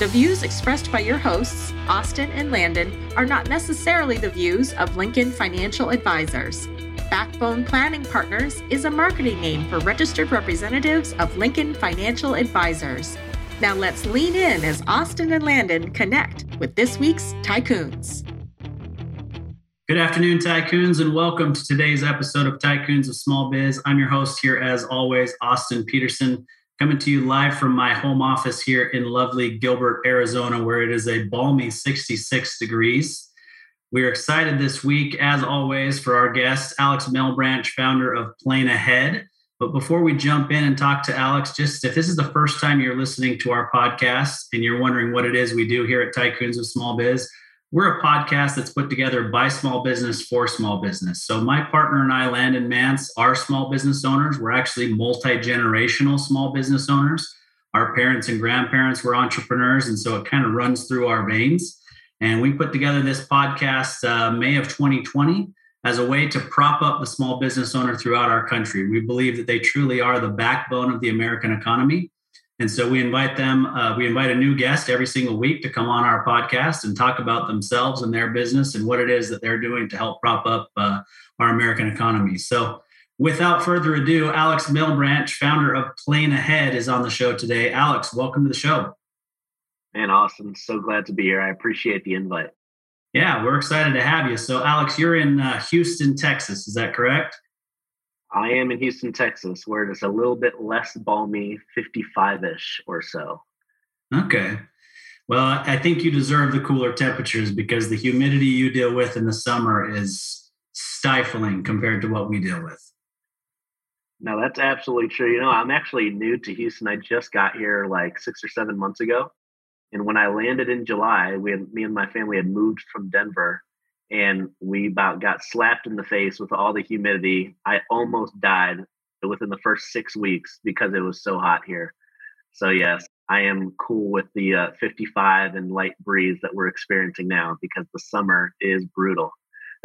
The views expressed by your hosts, Austin and Landon, are not necessarily the views of Lincoln Financial Advisors. Backbone Planning Partners is a marketing name for registered representatives of Lincoln Financial Advisors. Now let's lean in as Austin and Landon connect with this week's Tycoons. Good afternoon, Tycoons, and welcome to today's episode of Tycoons of Small Biz. I'm your host here, as always, Austin Peterson coming to you live from my home office here in lovely Gilbert, Arizona, where it is a balmy 66 degrees. We're excited this week, as always, for our guest, Alex Malebranche, founder of PlaneAhead. But before we jump in and talk to Alex, just if this is the first time you're listening to our podcast and you're wondering what it is we do here at Tycoons of Small Biz, we're a podcast that's put together by small business for small business. So my partner and I, Landon Nance, are small business owners. We're actually multi-generational small business owners. Our parents and grandparents were entrepreneurs, and so it kind of runs through our veins. And we put together this podcast uh, May of 2020 as a way to prop up the small business owner throughout our country. We believe that they truly are the backbone of the American economy and so we invite them, uh, we invite a new guest every single week to come on our podcast and talk about themselves and their business and what it is that they're doing to help prop up uh, our American economy. So without further ado, Alex Malebranche, founder of PlaneAhead, is on the show today. Alex, welcome to the show. Man, awesome. So glad to be here. I appreciate the invite. Yeah, we're excited to have you. So, Alex, you're in uh, Houston, Texas. Is that correct? I am in Houston, Texas, where it's a little bit less balmy, 55 ish or so. Okay. Well, I think you deserve the cooler temperatures because the humidity you deal with in the summer is stifling compared to what we deal with. No, that's absolutely true. You know, I'm actually new to Houston. I just got here like six or seven months ago. And when I landed in July, we had, me and my family had moved from Denver and we about got slapped in the face with all the humidity. I almost died within the first six weeks because it was so hot here. So yes, I am cool with the uh, 55 and light breeze that we're experiencing now because the summer is brutal.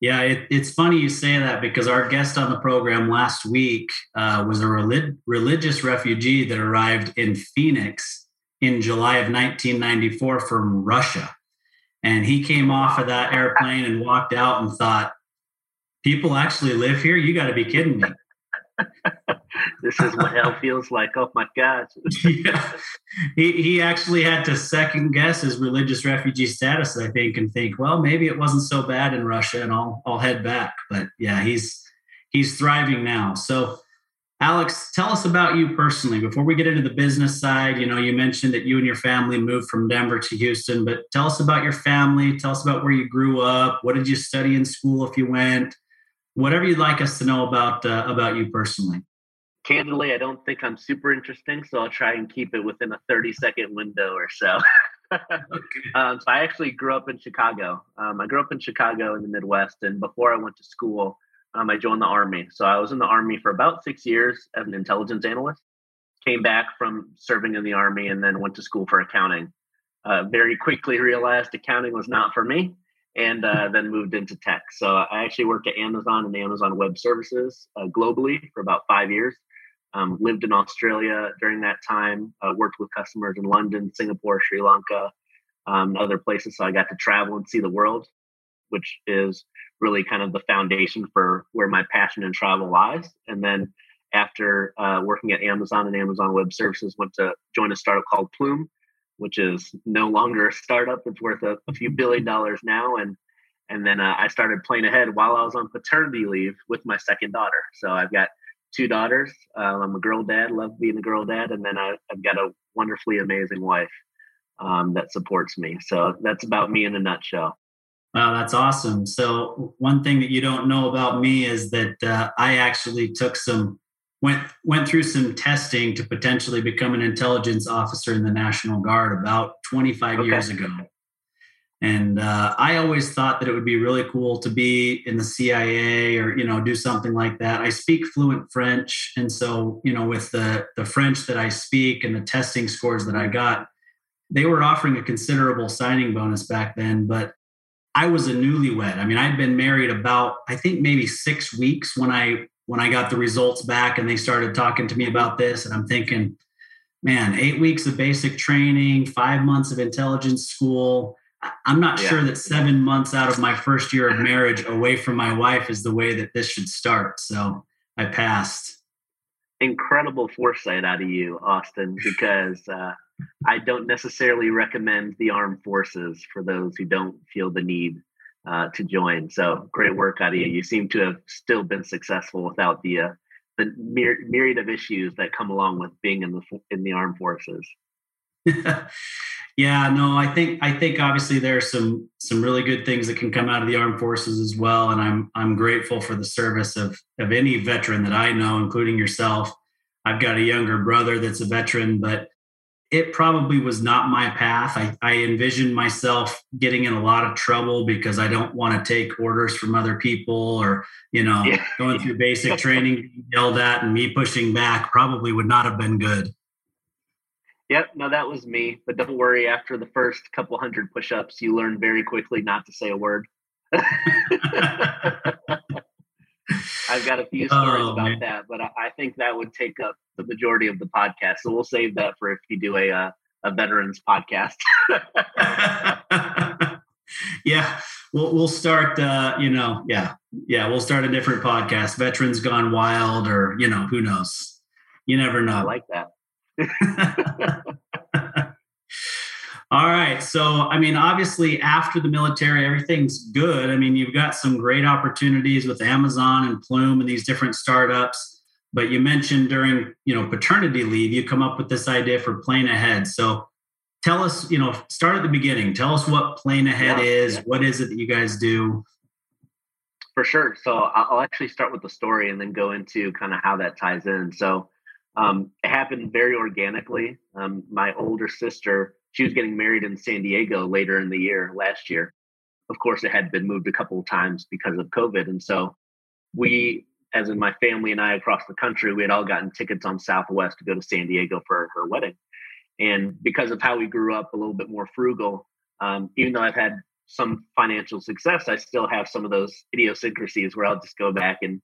yeah, it, it's funny you say that because our guest on the program last week uh, was a relig- religious refugee that arrived in Phoenix in July of 1994 from Russia. And he came off of that airplane and walked out and thought, people actually live here? You got to be kidding me. this is what hell feels like. Oh my God. yeah. He, he actually had to second guess his religious refugee status, I think, and think, well, maybe it wasn't so bad in Russia and I'll, I'll head back. But yeah, he's, he's thriving now. So Alex, tell us about you personally before we get into the business side. You know, you mentioned that you and your family moved from Denver to Houston, but tell us about your family. Tell us about where you grew up. What did you study in school if you went? Whatever you'd like us to know about uh, about you personally. Candidly, I don't think I'm super interesting, so I'll try and keep it within a 30 second window or so. um, so I actually grew up in Chicago. Um, I grew up in Chicago in the Midwest, and before I went to school, um, I joined the Army. So I was in the Army for about six years as an intelligence analyst. Came back from serving in the Army and then went to school for accounting. Uh, very quickly realized accounting was not for me and uh, then moved into tech. So I actually worked at Amazon and Amazon Web Services uh, globally for about five years. Um, lived in Australia during that time, uh, worked with customers in London, Singapore, Sri Lanka, um, other places. So I got to travel and see the world, which is really kind of the foundation for where my passion and travel lies. And then after uh, working at Amazon and Amazon Web Services, went to join a startup called Plume, which is no longer a startup. It's worth a, a few billion dollars now. And and then uh, I started PlaneAhead while I was on paternity leave with my second daughter. So I've got two daughters. Um, I'm a girl dad, love being a girl dad, and then I, have got a wonderfully amazing wife um, that supports me. So that's about me in a nutshell. Wow, that's awesome. So one thing that you don't know about me is that uh, I actually took some went went through some testing to potentially become an intelligence officer in the National Guard about 25 okay. years ago. And uh, I always thought that it would be really cool to be in the CIA or you know do something like that. I speak fluent French, and so you know with the the French that I speak and the testing scores that I got, they were offering a considerable signing bonus back then. But I was a newlywed. I mean, I'd been married about I think maybe six weeks when I when I got the results back, and they started talking to me about this, and I'm thinking, man, eight weeks of basic training, five months of intelligence school I'm not yeah. sure that seven months out of my first year of marriage away from my wife is the way that this should start. So I passed. Incredible foresight out of you, Austin, because uh, I don't necessarily recommend the armed forces for those who don't feel the need uh, to join. So great work out of you. You seem to have still been successful without the uh, the myriad of issues that come along with being in the in the armed forces. Yeah, no, I think I think obviously there are some some really good things that can come out of the armed forces as well, and I'm I'm grateful for the service of of any veteran that I know, including yourself. I've got a younger brother that's a veteran, but it probably was not my path. I, I envisioned myself getting in a lot of trouble because I don't want to take orders from other people or, you know, yeah. going through basic training, yelled at and me pushing back probably would not have been good. Yep, no, that was me. But don't worry, after the first couple hundred push ups, you learn very quickly not to say a word. I've got a few stories oh, about man. that, but I think that would take up the majority of the podcast. So we'll save that for if you do a uh, a veterans podcast. yeah, we'll we'll start. Uh, you know, yeah, yeah, we'll start a different podcast. Veterans gone wild, or you know, who knows? You never know. I like that. All right. So, I mean, obviously, after the military, everything's good. I mean, you've got some great opportunities with Amazon and Plume and these different startups. But you mentioned during, you know, paternity leave, you come up with this idea for Plane Ahead. So, tell us, you know, start at the beginning. Tell us what Plane Ahead yeah, is. What is it that you guys do? For sure. So, I'll actually start with the story and then go into kind of how that ties in. So, um, it happened very organically. Um, my older sister, she was getting married in San Diego later in the year last year. Of course, it had been moved a couple of times because of COVID. And so we, as in my family and I across the country, we had all gotten tickets on Southwest to go to San Diego for her wedding. And because of how we grew up a little bit more frugal, um, even though I've had some financial success, I still have some of those idiosyncrasies where I'll just go back and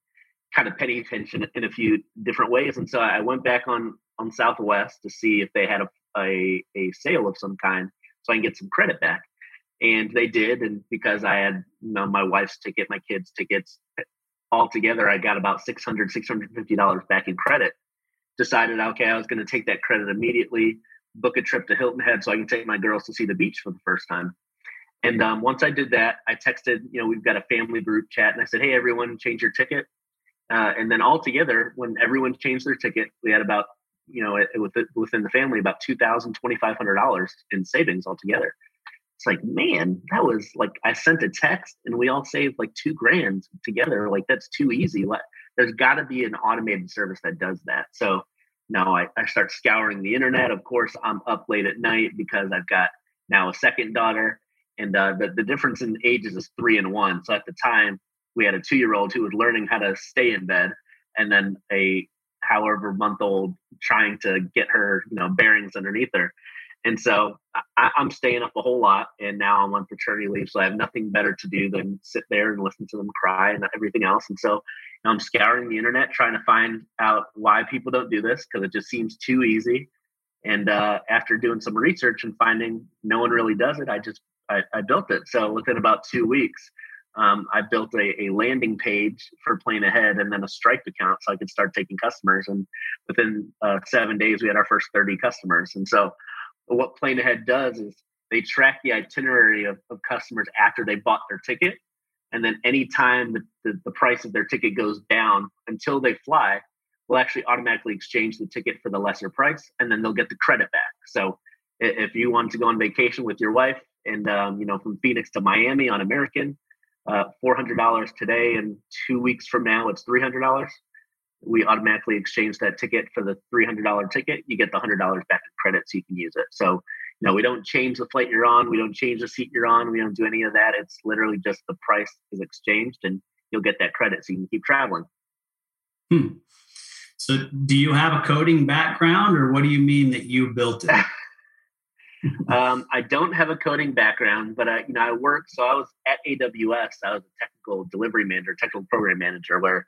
kind of penny attention in a few different ways. And so I went back on on Southwest to see if they had a, a, a sale of some kind so I can get some credit back. And they did. And because I had you know, my wife's ticket, my kids' tickets, all together, I got about $600, $650 back in credit. Decided, okay, I was going to take that credit immediately, book a trip to Hilton Head so I can take my girls to see the beach for the first time. And um, once I did that, I texted, you know, we've got a family group chat, and I said, hey, everyone, change your ticket. Uh, and then all together, when everyone changed their ticket, we had about, you know, within the family, about $2,000, $2,500 in savings altogether. It's like, man, that was like, I sent a text and we all saved like two grand together. Like, that's too easy. Like there's got to be an automated service that does that. So now I, I start scouring the internet. Of course, I'm up late at night because I've got now a second daughter. And uh, the, the difference in ages is three and one. So at the time, we had a two year old who was learning how to stay in bed and then a however month old trying to get her you know bearings underneath her. And so I, am staying up a whole lot and now i'm on paternity leave so i have nothing better to do than sit there and listen to them cry and everything else. And so i'm scouring the internet trying to find out why people don't do this because it just seems too easy. And uh, after doing some research and finding no one really does it i just I, I built it. So within about two weeks um, I built a, a, landing page for PlaneAhead and then a Stripe account so I could start taking customers. And within uh, seven days, we had our first 30 customers. And so, what PlaneAhead does is they track the itinerary of, of customers after they bought their ticket. And then, anytime the, the, the price of their ticket goes down until they fly, we'll actually automatically exchange the ticket for the lesser price and then they'll get the credit back. So, if you want to go on vacation with your wife and um, you know from Phoenix to Miami on American, uh, $400 today and two weeks from now it's $300 we automatically exchange that ticket for the $300 ticket you get the $100 back in credit so you can use it so no, we don't change the flight you're on. We don't change the seat you're on. We don't do any of that. It's literally just the price is exchanged and you'll get that credit so you can keep traveling. Hmm. So, do you have a coding background, or what do you mean that you built it? um, I don't have a coding background, but I, you know, I worked. So I was at AWS. I was a technical delivery manager, technical program manager, where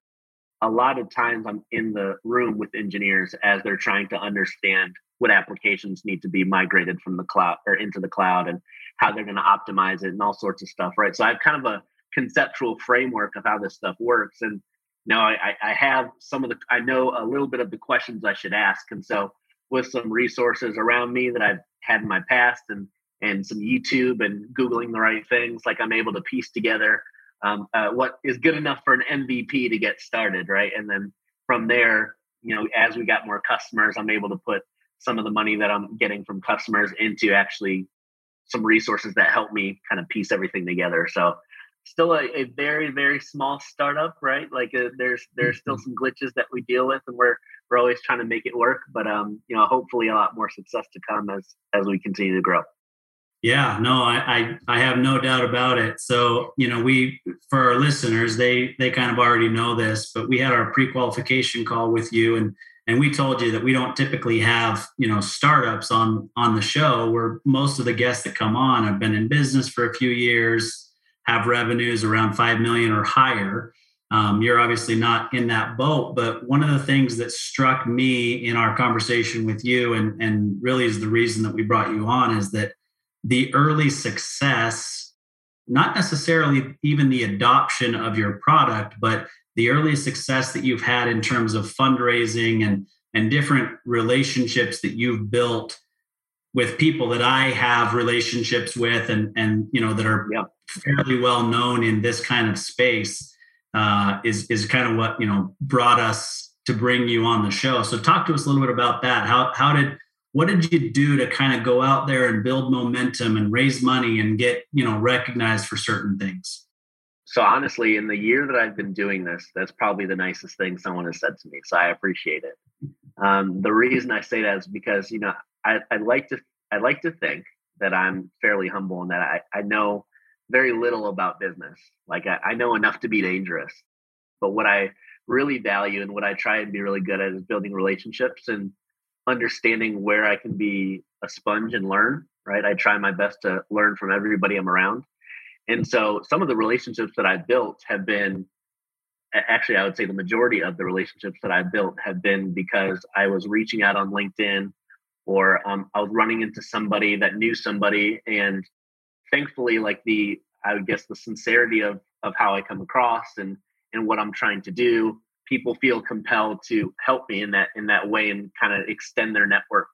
a lot of times I'm in the room with engineers as they're trying to understand what applications need to be migrated from the cloud or into the cloud and how they're going to optimize it and all sorts of stuff, right? So I have kind of a conceptual framework of how this stuff works. And know, I, I have some of the, I know a little bit of the questions I should ask. And so with some resources around me that I've had in my past and, and some YouTube and Googling the right things, like I'm able to piece together um, uh, what is good enough for an MVP to get started, right? And then from there, you know, as we got more customers, I'm able to put some of the money that I'm getting from customers into actually some resources that help me kind of piece everything together. So still a, a very very small startup right? Like uh, there's there's still mm-hmm. some glitches that we deal with and we're we're always trying to make it work but um you know hopefully a lot more success to come as as we continue to grow. Yeah no I, I i have no doubt about it. So you know we for our listeners they they kind of already know this but we had our pre-qualification call with you and and we told you that we don't typically have you know startups on on the show. Where most of the guests that come on have been in business for a few years have revenues around 5 million or higher. Um, you're obviously not in that boat, but one of the things that struck me in our conversation with you, and, and really is the reason that we brought you on, is that the early success, not necessarily even the adoption of your product, but the early success that you've had in terms of fundraising and, and different relationships that you've built with people that I have relationships with and and you know that are yeah. fairly well known in this kind of space uh, is is kind of what you know brought us to bring you on the show. So talk to us a little bit about that. How how did what did you do to kind of go out there and build momentum and raise money and get you know recognized for certain things? So honestly, in the year that I've been doing this, that's probably the nicest thing someone has said to me. So I appreciate it. Um, the reason I say that is because you know I, I like to I like to think that I'm fairly humble and that I, I know very little about business. Like I, I know enough to be dangerous. But what I really value and what I try and be really good at is building relationships and understanding where I can be a sponge and learn, right? I try my best to learn from everybody I'm around. And so some of the relationships that I built have been actually I would say the majority of the relationships that I built have been because I was reaching out on LinkedIn or um, I was running into somebody that knew somebody, and thankfully, like the I would guess the sincerity of of how I come across and and what I'm trying to do, people feel compelled to help me in that in that way and kind of extend their network.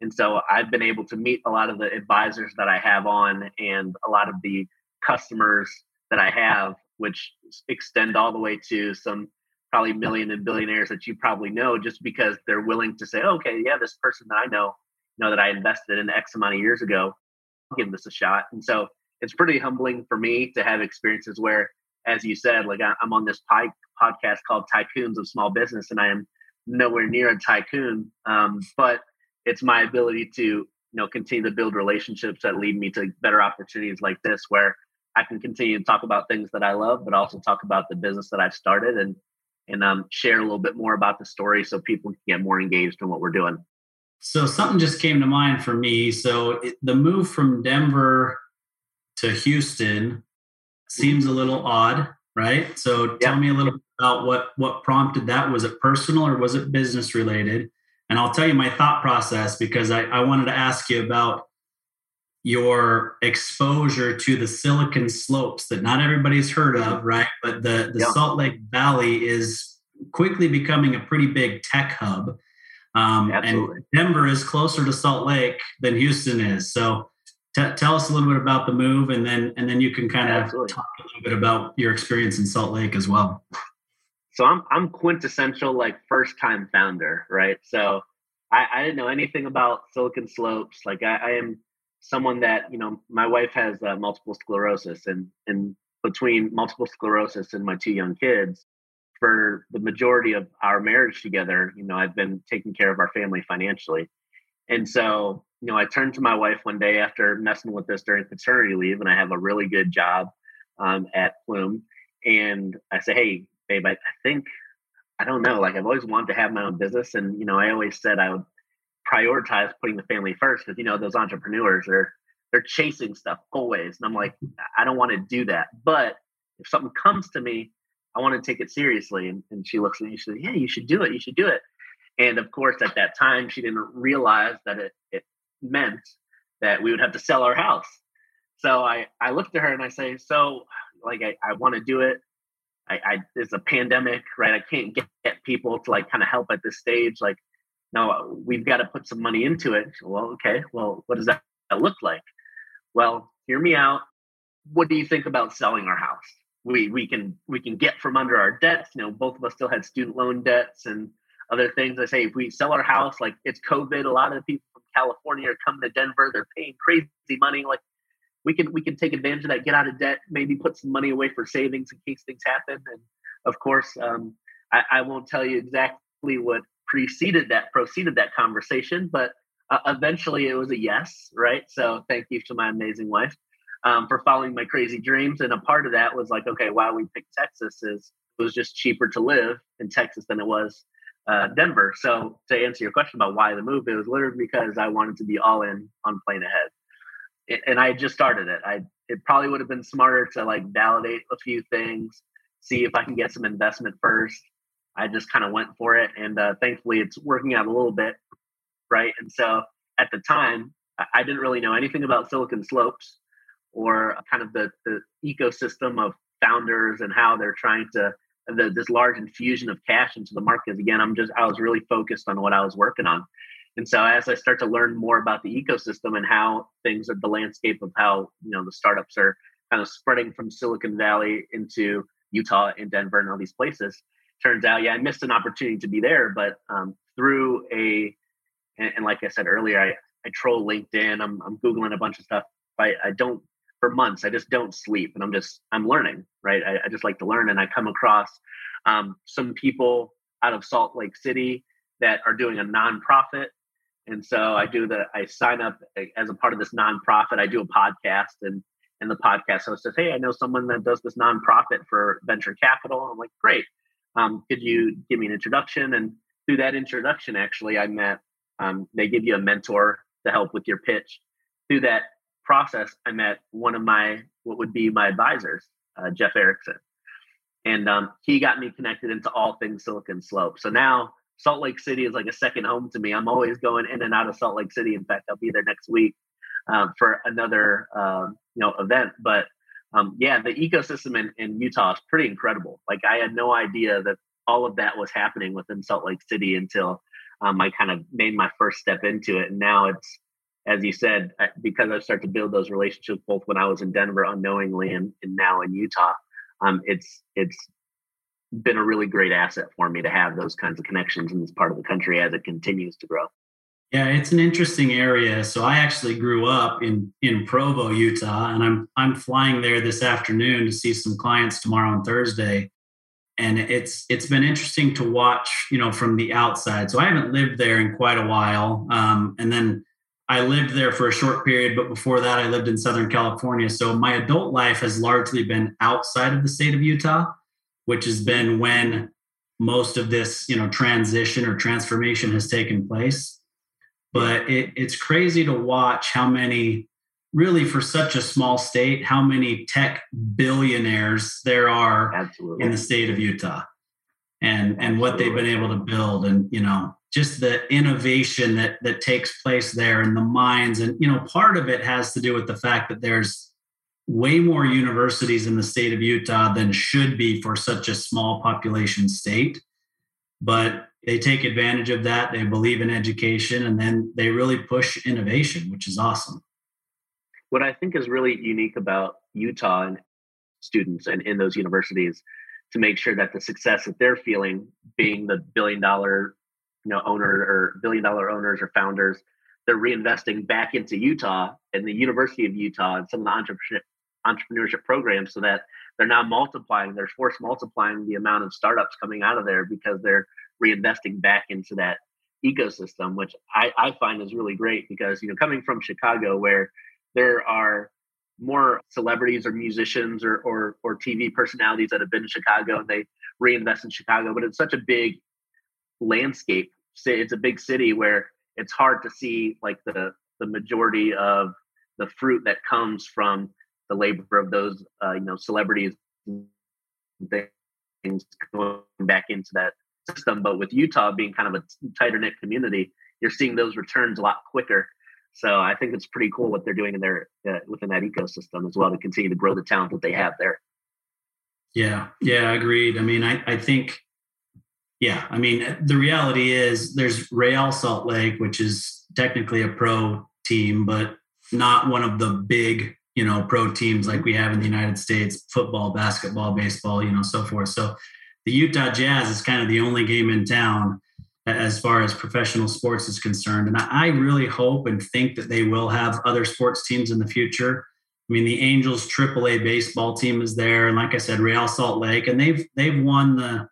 And so I've been able to meet a lot of the advisors that I have on and a lot of the customers that I have, which extend all the way to some probably million and billionaires that you probably know just because they're willing to say, okay, yeah, this person that I know, you know, that I invested in X amount of years ago, I'll give this a shot. And so it's pretty humbling for me to have experiences where, as you said, like I'm on this podcast called Tycoons of Small Business, and I am nowhere near a tycoon, um, but it's my ability to you know continue to build relationships that lead me to better opportunities like this, where I can continue to talk about things that I love, but also talk about the business that I've started and and um, share a little bit more about the story so people can get more engaged in what we're doing. So something just came to mind for me. So it, the move from Denver to Houston seems a little odd, right? So tell me a little bit about what what prompted that. Was it personal or was it business related? And I'll tell you my thought process because I, I wanted to ask you about your exposure to the silicon slopes that not everybody's heard of, right? But the, the yeah. Salt Lake Valley is quickly becoming a pretty big tech hub. Um, and Denver is closer to Salt Lake than Houston is. So t- tell us a little bit about the move, and then and then you can kind of talk a little bit about your experience in Salt Lake as well. So I'm I'm quintessential like first time founder, right? So I, I didn't know anything about Silicon Slopes. Like I, I am someone that you know my wife has uh, multiple sclerosis and and between multiple sclerosis and my two young kids for the majority of our marriage together you know i've been taking care of our family financially And so, you know, I turned to my wife one day after messing with this during paternity leave, and I have a really good job um, at Plume. And I say, hey, babe, I, I think, I don't know, like I've always wanted to have my own business. And, you know, I always said I would prioritize putting the family first because, you know, those entrepreneurs are, they're chasing stuff always. And I'm like, I don't want to do that. But if something comes to me, I want to take it seriously. And, and she looks at me, and she says, Yeah, you should do it. You should do it. And of course, at that time, she didn't realize that it, it meant that we would have to sell our house. So I, I looked at her and I say, So, like, I, I want to do it. I, I, it's a pandemic, right? I can't get, get people to like kind of help at this stage. Like, no, we've got to put some money into it. Well, okay. Well, what does that look like? Well, hear me out. What do you think about selling our house? We we can we can get from under our debts. You know, both of us still had student loan debts and other things. I say if we sell our house, like it's COVID, a lot of the people from California are coming to Denver. They're paying crazy money. Like we can we can take advantage of that, get out of debt, maybe put some money away for savings in case things happen. And of course, um, I, I, won't tell you exactly what preceded that proceeded that conversation, but uh, eventually it was a yes, right? So thank you to my amazing wife um, for following my crazy dreams. And a part of that was like, okay, why we picked Texas is it was just cheaper to live in Texas than it was uh, Denver. So to answer your question about why the move, it was literally because I wanted to be all in on Plane Ahead, and I just started it. I it probably would have been smarter to like validate a few things, see if I can get some investment first. I just kind of went for it, and uh, thankfully it's working out a little bit, right? And so at the time, I didn't really know anything about Silicon Slopes or kind of the, the ecosystem of founders and how they're trying to the, this large infusion of cash into the market. Again, I'm just I was really focused on what I was working on, and so as I start to learn more about the ecosystem and how things are the landscape of how you know the startups are kind of spreading from Silicon Valley into Utah and Denver and all these places, turns out yeah I missed an opportunity to be there, but um, through a and, and, like I said earlier, I I troll LinkedIn. I'm I'm googling a bunch of stuff. I, I don't for months. I just don't sleep, and I'm just I'm learning, right? I, I just like to learn, and I come across um, some people out of Salt Lake City that are doing a nonprofit, and so I do the I sign up as a part of this nonprofit. I do a podcast, and and the podcast host says, "Hey, I know someone that does this nonprofit for venture capital." I'm like, "Great, um, could you give me an introduction?" And through that introduction, actually, I met. Um, they give you a mentor to help with your pitch. Through that process, I met one of my what would be my advisors, uh, Jeff Erickson, and um, he got me connected into all things Silicon Slope. So now Salt Lake City is like a second home to me. I'm always going in and out of Salt Lake City. In fact, I'll be there next week um, for another um, you know event. But um, yeah, the ecosystem in, in Utah is pretty incredible. Like I had no idea that all of that was happening within Salt Lake City until um, I kind of made my first step into it, and now it's as you said, because I started to build those relationships both when I was in Denver unknowingly and, and now in Utah, um, it's it's been a really great asset for me to have those kinds of connections in this part of the country as it continues to grow. Yeah, it's an interesting area. So I actually grew up in in Provo, Utah, and I'm I'm flying there this afternoon to see some clients tomorrow on Thursday. And it's it's been interesting to watch, you know, from the outside. So I haven't lived there in quite a while, um, and then I lived there for a short period, but before that, I lived in Southern California. So my adult life has largely been outside of the state of Utah, which has been when most of this, you know, transition or transformation has taken place. But it, it's crazy to watch how many, really, for such a small state, how many tech billionaires there are Absolutely. in the state of Utah, and and what they've been able to build, and you know, just the innovation that that takes place there in the minds and you know part of it has to do with the fact that there's way more universities in the state of Utah than should be for such a small population state. But they take advantage of that. They believe in education and then they really push innovation which is awesome. What i think is really unique about utah and students and in those universities to make sure that the success that they're feeling being the billion dollar you know owner or billion dollar owners or founders they're reinvesting back into utah and the university of utah and some of the entrepreneurship entrepreneurship programs so that they're now multiplying they're force multiplying the amount of startups coming out of there because they're reinvesting back into that ecosystem, which I, I find is really great because you know coming from Chicago where there are more celebrities or musicians or, or or TV personalities that have been in Chicago and they reinvest in Chicago, but it's such a big landscape. It's a big city where it's hard to see like the the majority of the fruit that comes from the labor of those uh, you know celebrities things going back into that system. But with Utah being kind of a tighter knit community, you're seeing those returns a lot quicker. So I think it's pretty cool what they're doing in their uh, within that ecosystem as well to continue to grow the talent that they have there. Yeah, yeah, I agreed. I mean, I, I think, yeah, I mean, the reality is there's Real Salt Lake, which is technically a pro team, but not one of the big, you know, pro teams like we have in the United States, football, basketball, baseball, you know, so forth. So the Utah Jazz is kind of the only game in town as far as professional sports is concerned. And I really hope and think that they will have other sports teams in the future. I mean, the Angels AAA baseball team is there, and like I said, Real Salt Lake, and they've they've won the.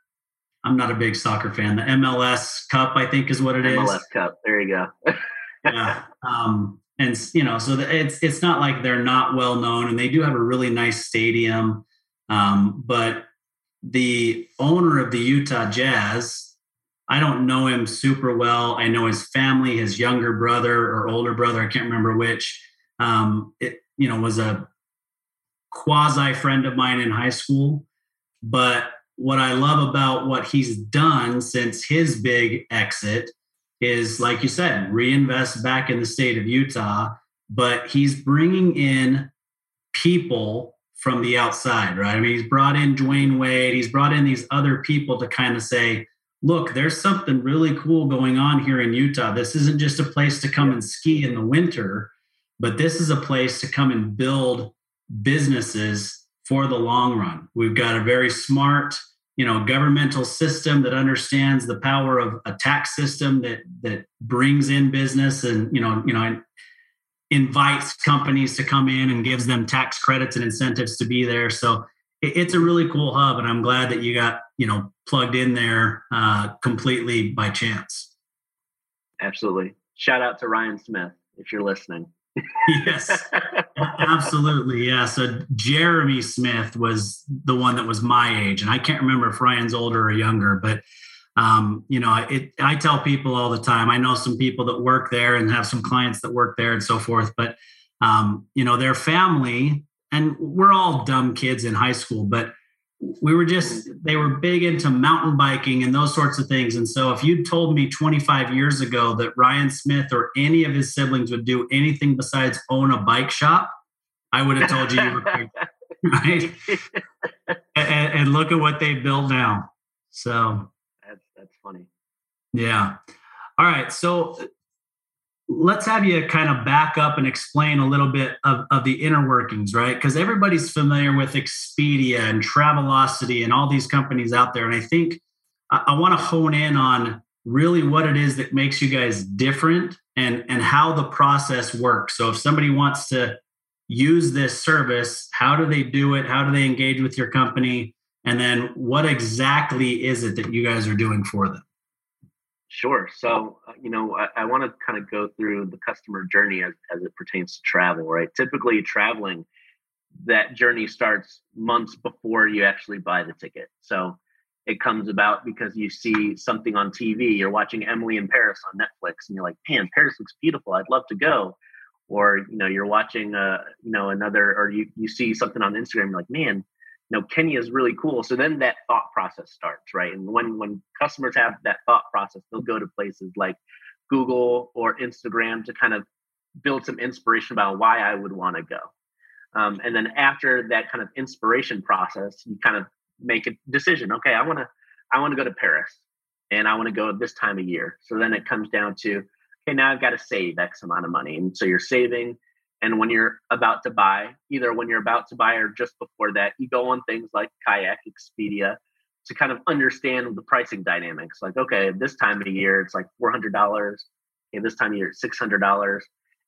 I'm not a big soccer fan. The MLS Cup, I think, is what it MLS is. MLS Cup. There you go. yeah, um, and you know, so it's it's not like they're not well known, and they do have a really nice stadium. Um, but the owner of the Utah Jazz, I don't know him super well. I know his family, his younger brother or older brother, I can't remember which. Um, it you know was a quasi friend of mine in high school, but what I love about what he's done since his big exit is, like you said, reinvest back in the state of Utah. But he's bringing in people from the outside, right? I mean, he's brought in Dwyane Wade, he's brought in these other people to kind of say, look, there's something really cool going on here in Utah. This isn't just a place to come and ski in the winter, but this is a place to come and build businesses for the long run. We've got a very smart, you know, governmental system that understands the power of a tax system that that brings in business and, you know, you know, invites companies to come in and gives them tax credits and incentives to be there. So it, it's a really cool hub, and I'm glad that you got you know plugged in there uh, completely by chance. Absolutely. Shout out to Ryan Smith if you're listening. yes, absolutely. Yeah. So Jeremy Smith was the one that was my age, and I can't remember if Ryan's older or younger, but um, you know, it, I tell people all the time, I know some people that work there and have some clients that work there and so forth, but, um, you know, their family, and we're all dumb kids in high school, but we were just, they were big into mountain biking and those sorts of things. And so if you'd told me 25 years ago that Ryan Smith or any of his siblings would do anything besides own a bike shop, I would have told you you were crazy, right? and, and look at what they built now. So. Yeah. All right. So let's have you kind of back up and explain a little bit of, of the inner workings, right? Because everybody's familiar with Expedia and Travelocity and all these companies out there. And I think I, I want to hone in on really what it is that makes you guys different and and how the process works. So if somebody wants to use this service, how do they do it? How do they engage with your company? and then what exactly is it that you guys are doing for them sure. So uh, you know i, I want to kind of go through the customer journey as, as it pertains to travel right? Typically traveling that journey starts months before you actually buy the ticket. So it comes about because you see something on tv you're watching emily in paris on netflix and you're like man paris looks beautiful i'd love to go. Or you know you're watching uh you know another or you you see something on instagram you're like man know Kenya is really cool. So then that thought process starts, right? And when when customers have that thought process, they'll go to places like Google or Instagram to kind of build some inspiration about why I would want to go. Um, and then after that kind of inspiration process, you kind of make a decision. Okay, I want to I want to go to Paris, and I want to go this time of year. So then it comes down to okay, now I've got to save X amount of money, and so you're saving and when you're about to buy, either when you're about to buy or just before that, you go on things like Kayak, Expedia to kind of understand the pricing dynamics. Like, okay, this time of year, it's like $400. Okay, this time of year, it's $600.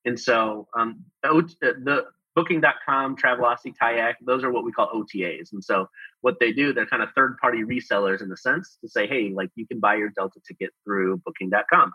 And so um, the booking.com, Travelocity, Kayak, those are what we call OTAs. And so what they do, they're kind of third party resellers in the sense to say, hey, like you can buy your Delta ticket through booking.com.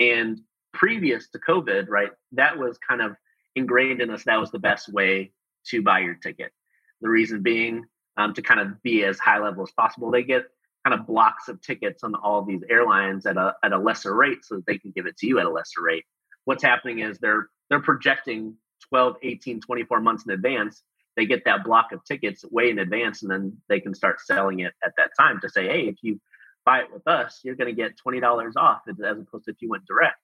And previous to COVID, right, that was kind of ingrained in us. That was the best way to buy your ticket. The reason being um, to kind of be as high level as possible. They get kind of blocks of tickets on all these airlines at a at a lesser rate so that they can give it to you at a lesser rate. What's happening is they're they're projecting 12, 18, 24 months in advance. They get that block of tickets way in advance and then they can start selling it at that time to say, hey, if you buy it with us, you're going to get $20 off as opposed to if you went direct.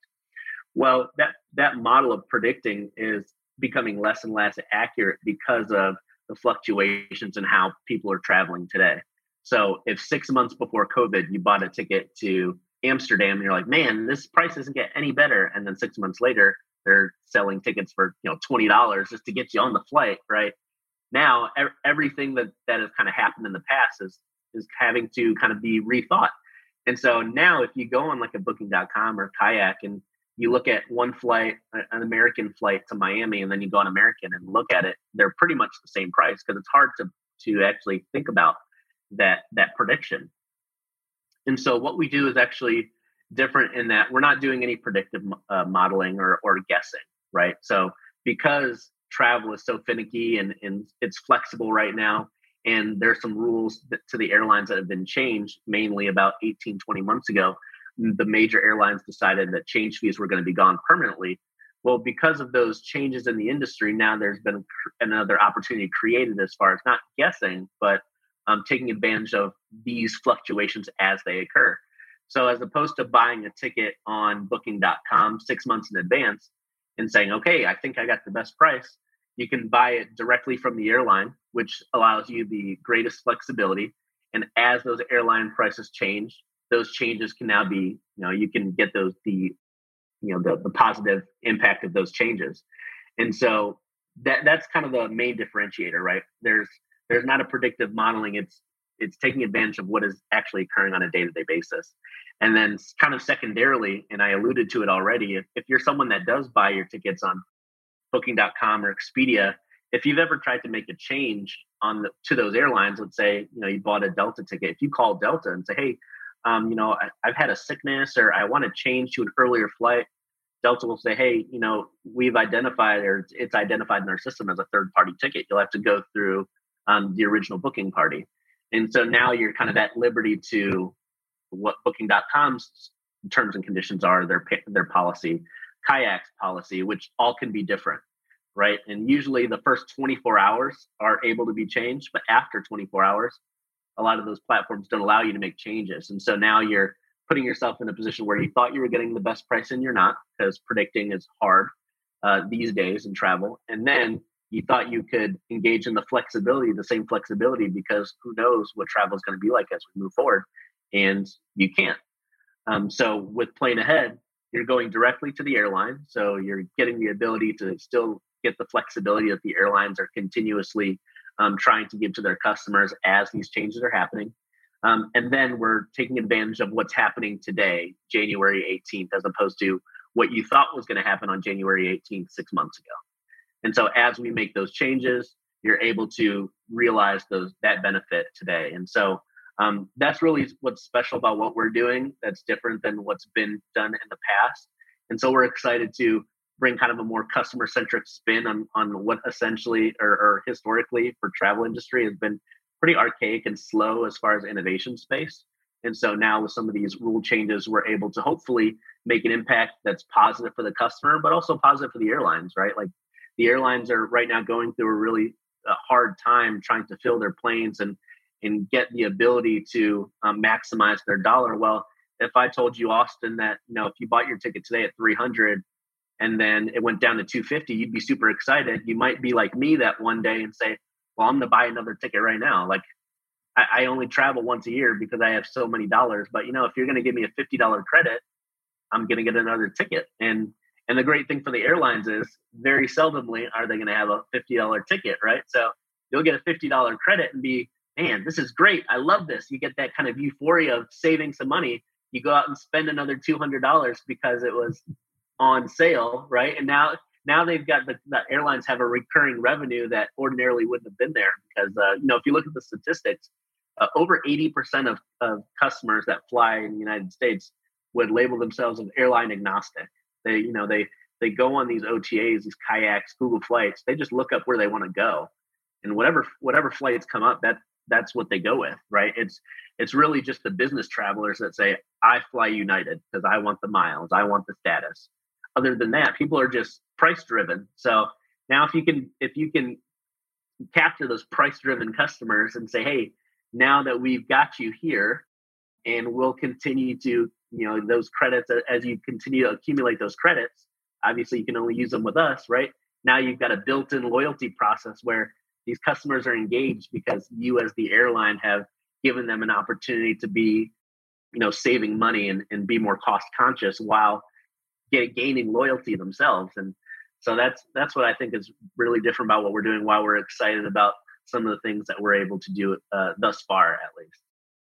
Well, that that model of predicting is becoming less and less accurate because of the fluctuations in how people are traveling today. So if six months before COVID you bought a ticket to Amsterdam and you're like, man, this price doesn't get any better, and then six months later they're selling tickets for you know twenty dollars just to get you on the flight, right? Now everything that that has kind of happened in the past is is having to kind of be rethought. And so now if you go on like a booking.com or kayak and you look at one flight, an American flight to Miami, and then you go on American and look at it, they're pretty much the same price because it's hard to to actually think about that that prediction. And so what we do is actually different in that we're not doing any predictive uh, modeling or or guessing, right? So because travel is so finicky and and it's flexible right now and there's some rules to the airlines that have been changed mainly about 18 20 months ago the major airlines decided that change fees were going to be gone permanently. Well, because of those changes in the industry, now there's been another opportunity created as far as not guessing, but um, taking advantage of these fluctuations as they occur. So, as opposed to buying a ticket on booking.com six months in advance and saying, okay, I think I got the best price, you can buy it directly from the airline, which allows you the greatest flexibility. And as those airline prices change, those changes can now be, you know, you can get those the, you know, the, the positive impact of those changes. And so that that's kind of the main differentiator, right? There's there's not a predictive modeling. It's it's taking advantage of what is actually occurring on a day-to-day basis. And then kind of secondarily, and I alluded to it already, if, if you're someone that does buy your tickets on booking.com or Expedia, if you've ever tried to make a change on the, to those airlines, let's say, you know, you bought a Delta ticket, if you call Delta and say, hey, um, you know, I, have had a sickness or I want to change to an earlier flight, Delta will say, hey, you know, we've identified or it's identified in our system as a third party ticket. You'll have to go through um, the original booking party. And so now you're kind of at liberty to what booking.com's terms and conditions are, their, their policy, kayak's policy, which all can be different, right? And usually the first 24 hours are able to be changed, but after 24 hours, a lot of those platforms don't allow you to make changes. And so now you're putting yourself in a position where you thought you were getting the best price and you're not because predicting is hard uh, these days in travel. And then you thought you could engage in the flexibility, the same flexibility, because who knows what travel is going to be like as we move forward. And you can't. Um, so with Plane Ahead, you're going directly to the airline. So you're getting the ability to still get the flexibility that the airlines are continuously um, trying to give to their customers as these changes are happening. Um, and then we're taking advantage of what's happening today, January 18th, as opposed to what you thought was going to happen on January 18th six months ago. And so as we make those changes, you're able to realize those that benefit today. And so um, that's really what's special about what we're doing. That's different than what's been done in the past. And so we're excited to bring kind of a more customer centric spin on on what essentially or, or, historically for travel industry has been pretty archaic and slow as far as innovation space. And so now with some of these rule changes we're able to hopefully make an impact that's positive for the customer but also positive for the airlines right? Like the airlines are right now going through a really uh, hard time trying to fill their planes and and get the ability to um, maximize their dollar. Well if i told you austin that you know if you bought your ticket today at 300 and then it went down to 250 you'd be super excited. You might be like me that one day and say well i'm going to buy another ticket right now. Like I, I, only travel once a year because i have so many dollars but you know if you're going to give me a $50 credit i'm going to get another ticket. And and the great thing for the airlines is very seldomly are they going to have a $50 ticket right? So you'll get a $50 credit and be man this is great. I love this. You get that kind of euphoria of saving some money. You go out and spend another $200 because it was on sale, right? And now now they've got the, the airlines have a recurring revenue that ordinarily wouldn't have been there because uh, you know if you look at the statistics, uh, over eighty percent of, of customers that fly in the United States would label themselves as airline agnostic. They, you know, they they go on these OTAs, these kayaks, Google flights. They just look up where they want to go, and whatever whatever flights come up, that that's what they go with, right? It's it's really just the business travelers that say, "I fly United because I want the miles, I want the status." Other than that, people are just price driven. So now, if you can if you can capture those price driven customers and say, "Hey, now that we've got you here, and we'll continue to you know those credits as you continue to accumulate those credits." obviously you can only use them with us, right? Now you've got a built-in loyalty process where these customers are engaged because you as the airline have given them an opportunity to be, you know, saving money and, and be more cost conscious while get, gaining loyalty themselves. And so that's that's what I think is really different about what we're doing. Why we're excited about some of the things that we're able to do uh, thus far, at least.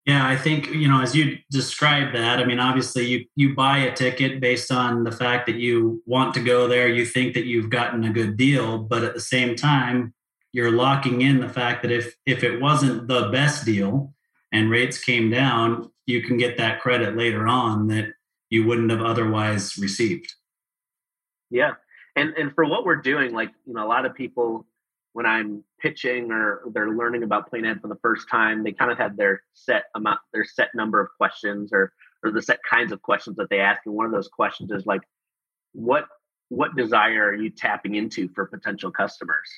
Yeah, I think you know as you described that. I mean, obviously you you buy a ticket based on the fact that you want to go there. You think that you've gotten a good deal, but at the same time, you're locking in the fact that if if it wasn't the best deal and rates came down, you can get that credit later on that you wouldn't have otherwise received. Yeah, and and for what we're doing, like you know, a lot of people when I'm pitching or they're learning about Plan for the first time, they kind of have their set amount, their set number of questions or or the set kinds of questions that they ask. And one of those questions is like, what what desire are you tapping into for potential customers?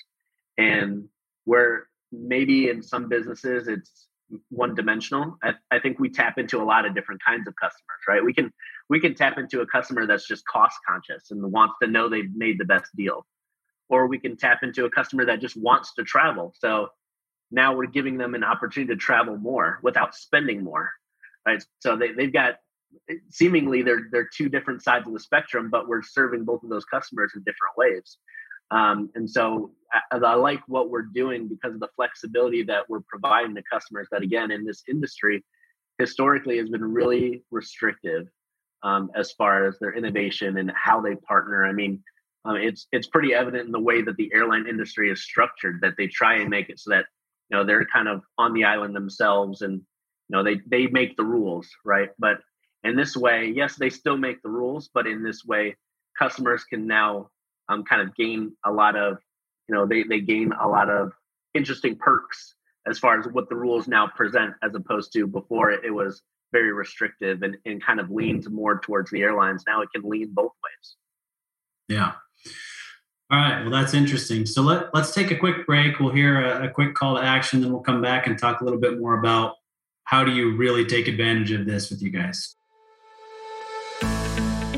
And where maybe in some businesses it's one dimensional. I, I think we tap into a lot of different kinds of customers, right? We can we can tap into a customer that's just cost conscious and wants to know they've made the best deal or we can tap into a customer that just wants to travel. So now we're giving them an opportunity to travel more without spending more. Right. So they, they've got seemingly they're they're two different sides of the spectrum, but we're serving both of those customers in different ways. Um, and so I, I like what we're doing because of the flexibility that we're providing to customers that again in this industry historically has been really restrictive um, as far as their innovation and how they partner. I mean, um, it's it's pretty evident in the way that the airline industry is structured that they try and make it so that you know they're kind of on the island themselves and you know they they make the rules right but in this way yes they still make the rules but in this way customers can now um, kind of gain a lot of you know they they gain a lot of interesting perks as far as what the rules now present as opposed to before it, it was very restrictive and, and kind of leans more towards the airlines now it can lean both ways yeah all right. Well, that's interesting. So let, let's take a quick break. We'll hear a, a, quick call to action, then we'll come back and talk a little bit more about how do you really take advantage of this with you guys.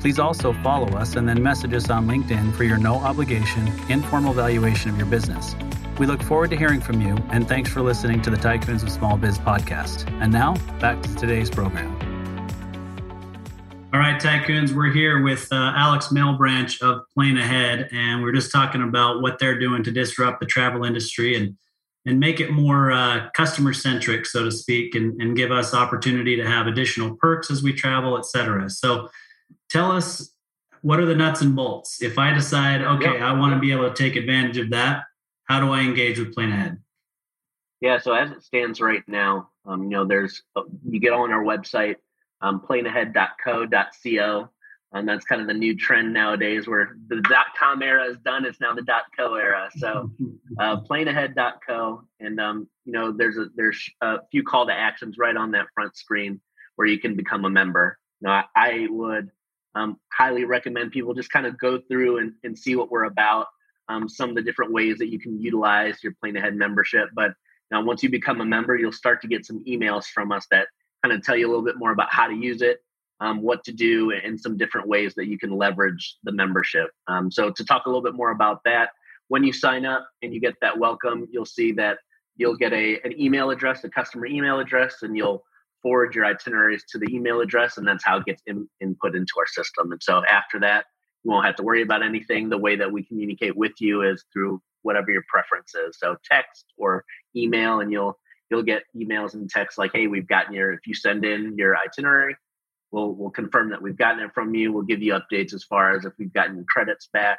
please also follow us and then message us on LinkedIn for your no obligation, informal valuation of your business. We look forward to hearing from you, and thanks for listening to the Tycoons of Small Biz podcast. And now, back to today's program. All right, Tycoons, we're here with uh, Alex Malebranche of PlaneAhead, and we're just talking about what they're doing to disrupt the travel industry and and make it more uh, customer centric, so to speak, and, and give us opportunity to have additional perks as we travel, et cetera. So tell us what are the nuts and bolts? If I decide, okay, I want to be able to take advantage of that, how do I engage with PlaneAhead? Yeah, so as it stands right now, um, you know, there's uh, you get on our website, um, planeahead.co.co, and that's kind of the new trend nowadays where the dot com era is done it's now the dot co era so uh, planeahead.co and um, you know there's a there's a few call to actions right on that front screen where you can become a member now i, I would um, highly recommend people just kind of go through and, and see what we're about um, some of the different ways that you can utilize your PlaneAhead membership but now once you become a member you'll start to get some emails from us that kind of tell you a little bit more about how to use it um, what to do and some different ways that you can leverage the membership. Um, so, to talk a little bit more about that, when you sign up and you get that welcome, you'll see that you'll get a an email address, a customer email address, and you'll forward your itineraries to the email address, and that's how it gets in, input into our system. And so, after that, You won't have to worry about anything. The way that we communicate with you is through whatever your preference is. So text or email, and you'll you'll get emails and texts like, "Hey, we've gotten your." If you send in your itinerary, we'll we'll confirm that we've gotten it from you. We'll give you updates as far as if we've gotten credits back.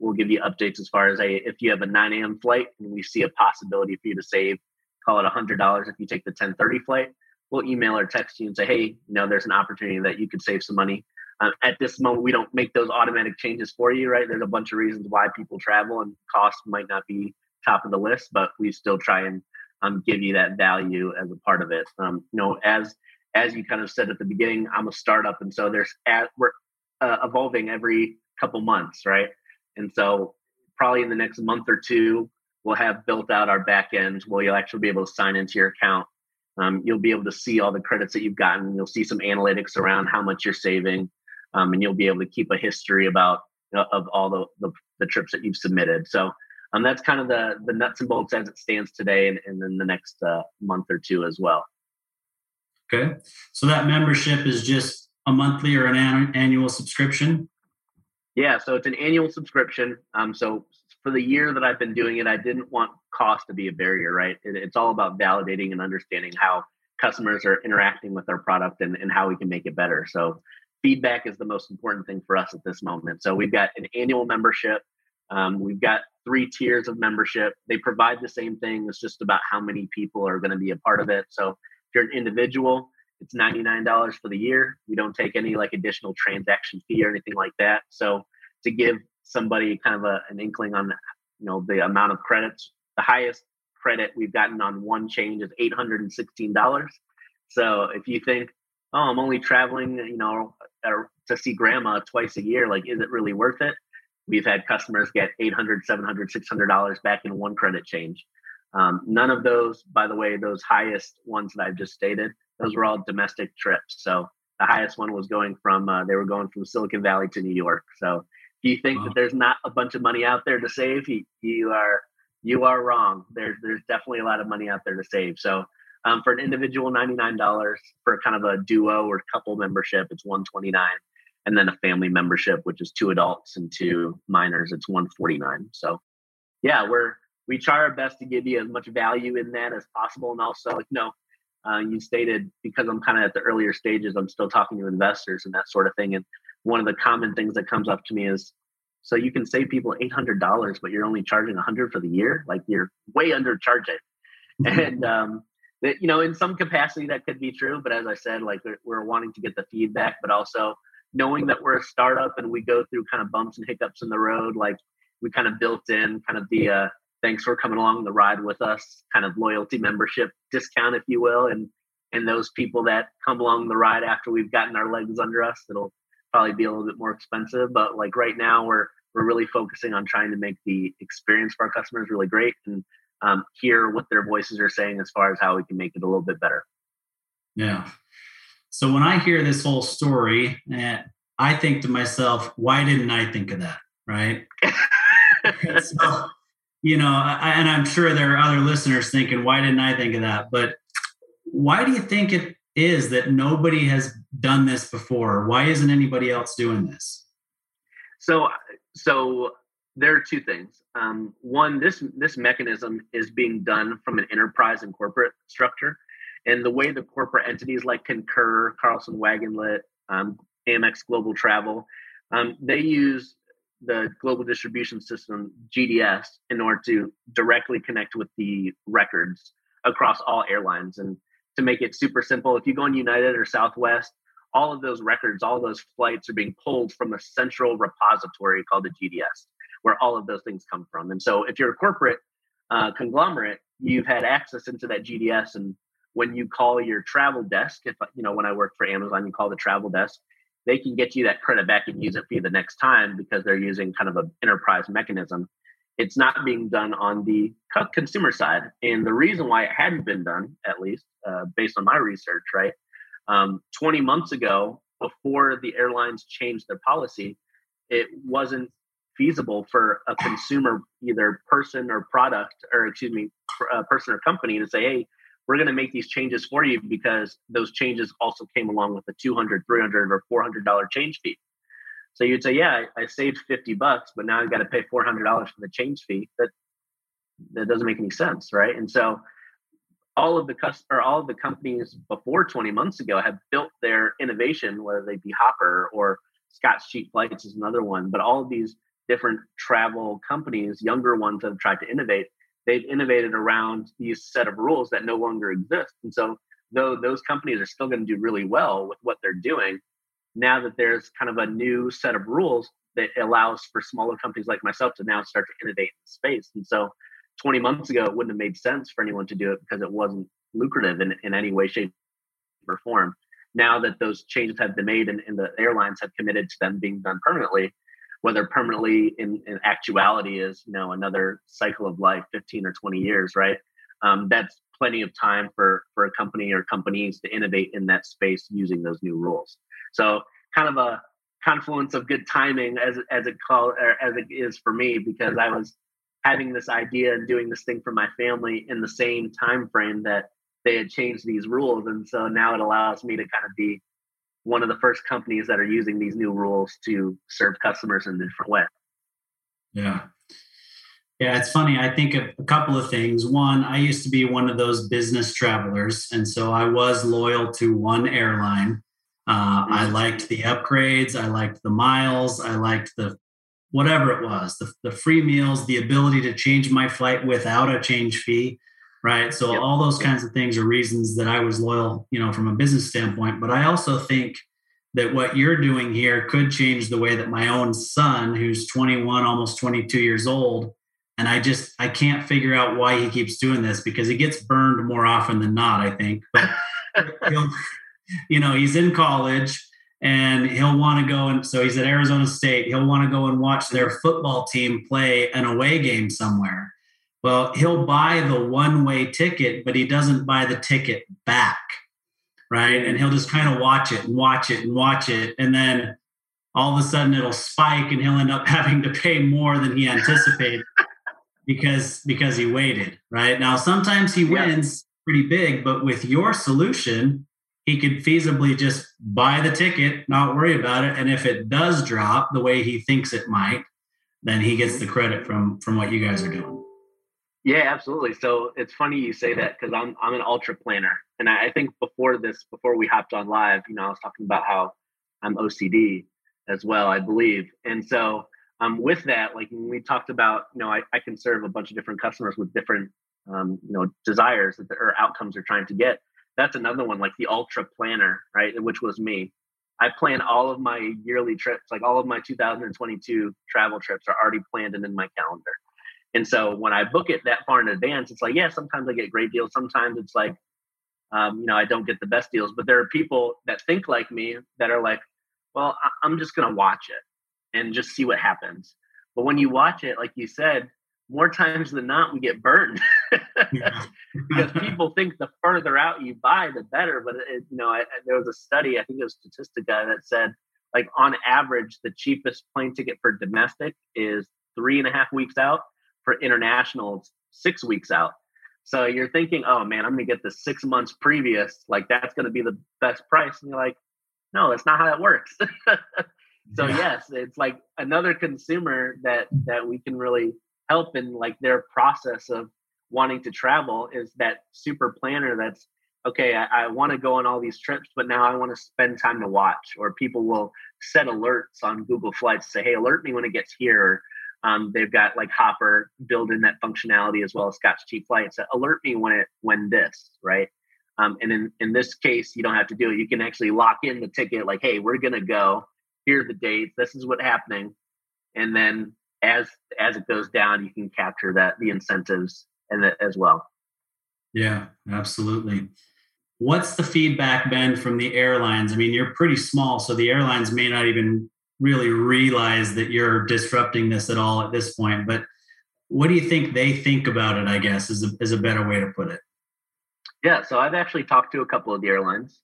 We'll give you updates as far as hey, if you have a 9 a.m. flight and we see a possibility for you to save, call it $100 if you take the 10:30 flight. We'll email or text you and say, hey, you know, there's an opportunity that you could save some money. Um, at this moment, we don't make those automatic changes for you, right? There's a bunch of reasons why people travel, and cost might not be top of the list, but we still try and um, give you that value as a part of it. Um, you know, as as you kind of said at the beginning, I'm a startup, and so there's at, we're uh, evolving every couple months, right? And so probably in the next month or two, we'll have built out our back end where you'll actually be able to sign into your account. Um, you'll be able to see all the credits that you've gotten. You'll see some analytics around how much you're saving, um, and you'll be able to keep a history about know, of all the, the, the trips that you've submitted. So um, that's kind of the the nuts and bolts as it stands today, and, and then the next uh, month or two as well. Okay. So that membership is just a monthly or an annual subscription? Yeah, so it's an annual subscription. Um, so for the year that I've been doing it, I didn't want cost to be a barrier, right? It, it's all about validating and understanding how customers are interacting with our product and, and how we can make it better. So feedback is the most important thing for us at this moment. So we've got an annual membership. Um, we've got three tiers of membership. They provide the same thing. It's just about how many people are going to be a part of it. So if you're an individual, it's $99 for the year. We don't take any like additional transaction fee or anything like that. So to give somebody kind of a, an inkling on you know the amount of credits, the highest credit we've gotten on one change is $816. So if you think, oh, I'm only traveling, you know, to see grandma twice a year, like, is it really worth it? We've had customers get 800, 700, 600 dollars back in one credit change. Um, none of those, by the way, those highest ones that I've just stated, those were all domestic trips. So the highest one was going from, uh, they were going from Silicon Valley to New York. So you think wow. that there's not a bunch of money out there to save, you, you are you are wrong. There's there's definitely a lot of money out there to save. So um, for an individual, ninety nine dollars. For kind of a duo or couple membership, it's one twenty nine, and then a family membership, which is two adults and two minors, it's one forty nine. So yeah, we're we try our best to give you as much value in that as possible. And also, you know, uh, you stated because I'm kind of at the earlier stages, I'm still talking to investors and that sort of thing. And one of the common things that comes up to me is, so you can save people eight hundred dollars, but you're only charging a hundred for the year. Like you're way undercharging. Mm-hmm. And um, that you know, in some capacity, that could be true. But as I said, like we're, we're wanting to get the feedback, but also knowing that we're a startup and we go through kind of bumps and hiccups in the road, like we kind of built in kind of the uh, thanks for coming along the ride with us kind of loyalty membership discount if you will and and those people that come along the ride after we've gotten our legs under us it'll probably be a little bit more expensive but like right now we're we're really focusing on trying to make the experience for our customers really great and um, hear what their voices are saying as far as how we can make it a little bit better. Yeah. So when i hear this whole story eh, i think to myself why didn't i think of that? Right? So you know, I, and I'm sure there are other listeners thinking, why didn't I think of that? But why do you think it is that nobody has done this before? Why isn't anybody else doing this? So, so there are two things. Um, one, this this mechanism is being done from an enterprise and corporate structure, and the way the corporate entities like Concur, Carlson Wagonlit, um, Amex Global Travel, um, they use the global distribution system GDS in order to directly connect with the records across all airlines. And to make it super simple, if you go on United or Southwest, all of those records, all those flights are being pulled from a central repository called the GDS, where all of those things come from. And so if you're a corporate uh, conglomerate, you've had access into that GDS. And when you call your travel desk, if you know, when I worked for Amazon, you call the travel desk, they can get you that credit back and use it for you the next time because they're using kind of an enterprise mechanism. It's not being done on the consumer side. And the reason why it hadn't been done, at least uh, based on my research, right? Um, 20 months ago, before the airlines changed their policy, it wasn't feasible for a consumer, either person or product, or excuse me, a person or company to say, hey, we're going to make these changes for you because those changes also came along with a 200 300 or 400 dollar change fee So you'd say, yeah, I, saved 50 bucks, but now I've got to pay $400 for the change fee. That that doesn't make any sense, right? And so all of the customer, all of the companies before 20 months ago have built their innovation, whether they be Hopper or Scott's Cheap Flights is another one, but all of these different travel companies, younger ones that have tried to innovate, they've innovated around these set of rules that no longer exist. And so though those companies are still going to do really well with what they're doing, now that there's kind of a new set of rules that allows for smaller companies like myself to now start to innovate in space. And so 20 months ago, it wouldn't have made sense for anyone to do it because it wasn't lucrative in, in any way, shape, or form. Now that those changes have been made and, and the airlines have committed to them being done permanently, whether permanently in, in actuality is you know another cycle of life, 15 or 20 years, right? Um, that's plenty of time for for a company or companies to innovate in that space using those new rules. So kind of a confluence of good timing as as it call as it is for me because I was having this idea and doing this thing for my family in the same time frame that they had changed these rules and so now it allows me to kind of be one of the first companies that are using these new rules to serve customers in a different way yeah yeah it's funny i think of a couple of things one i used to be one of those business travelers and so i was loyal to one airline uh, I mm-hmm. liked the upgrades. I liked the miles. I liked the whatever it was the, the free meals the ability to change my flight without a change fee right? So yep. all those kinds of things are reasons that i was loyal you know from a business standpoint. But i also think that what you're doing here could change the way that my own son who's 21 almost 22 years old and i just i can't figure out why he keeps doing this because he gets burned more often than not i think. But you know he's in college and he'll want to go and so he's at Arizona State. He'll want to go and watch their football team play an away game somewhere. Well, he'll buy the one-way ticket, but he doesn't buy the ticket back. Right. And he'll just kind of watch it and watch it and watch it. And then all of a sudden it'll spike and he'll end up having to pay more than he anticipated because because he waited. Right. Now sometimes he wins yeah. pretty big, but with your solution, he could feasibly just buy the ticket, not worry about it, and if it does drop the way he thinks it might, then he gets the credit from from what you guys are doing. Yeah, absolutely. So it's funny you say that because I'm I'm an ultra planner, and I, I, think before this, before we hopped on live, you know, I was talking about how I'm OCD as well, I believe, and so um, with that, like we talked about, you know, I, I can serve a bunch of different customers with different, um, you know, desires that or outcomes they're trying to get that's another one like the ultra planner right which was me. I plan all of my yearly trips like all of my 2022 travel trips are already planned and in my calendar. And so when i book it that far in advance it's like yeah sometimes i get great deals sometimes it's like um, you know i don't get the best deals. But there are people that think like me that are like well i'm just going to watch it and just see what happens. But when you watch it like you said more times than not we get burned because people think the further out you buy the better but it, you know I, there was a study i think it was statistica that said like on average the cheapest plane ticket for domestic is three and a half weeks out for international six weeks out so you're thinking oh man i'm gonna get the six months previous like that's gonna be the best price and you're like no that's not how that works so yeah. yes it's like another consumer that that we can really help in like their process of wanting to travel is that super planner that's okay i, I want to go on all these trips but now i want to spend time to watch or people will set alerts on google flights say hey alert me when it gets here. Um, they've got like hopper build in that functionality as well as scott's cheap flights alert me when it when this right? Um, and in, in this case you don't have to do it. You can actually lock in the ticket like hey we're gonna go. Here are the dates. This is what's happening. And then as as it goes down, you can capture that the incentives and as well. Yeah, absolutely. What's the feedback been from the airlines? I mean, you're pretty small, so the airlines may not even really realize that you're disrupting this at all at this point. But what do you think they think about it? I guess is a, is a better way to put it. Yeah, so I've actually talked to a couple of the airlines.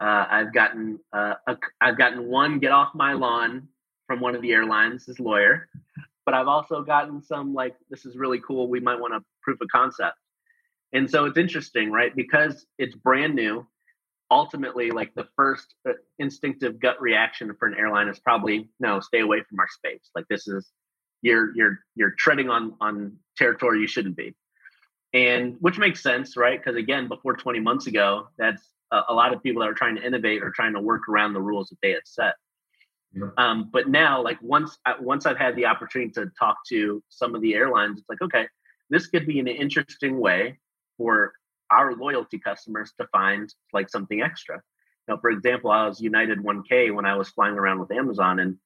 Uh, I've gotten uh, a, I've gotten one get off my lawn from one of the airlines, his lawyer but I've also gotten some like, this is really cool. We might want to proof of concept. And so it's interesting, right? Because it's brand new. ultimately like the first uh, instinctive gut reaction for an airline is probably no stay away from our space like this is you're you're you're treading on on territory you shouldn't be and which makes sense right because again before 20 months ago that's a, a, lot of people that are trying to innovate or trying to work around the rules that they had set yeah. um, but now like once I, once i've had the opportunity to talk to some of the airlines it's like okay this could be an interesting way for our loyalty customers to find like something extra. Now, for example, I was United 1K when I was flying around with Amazon, and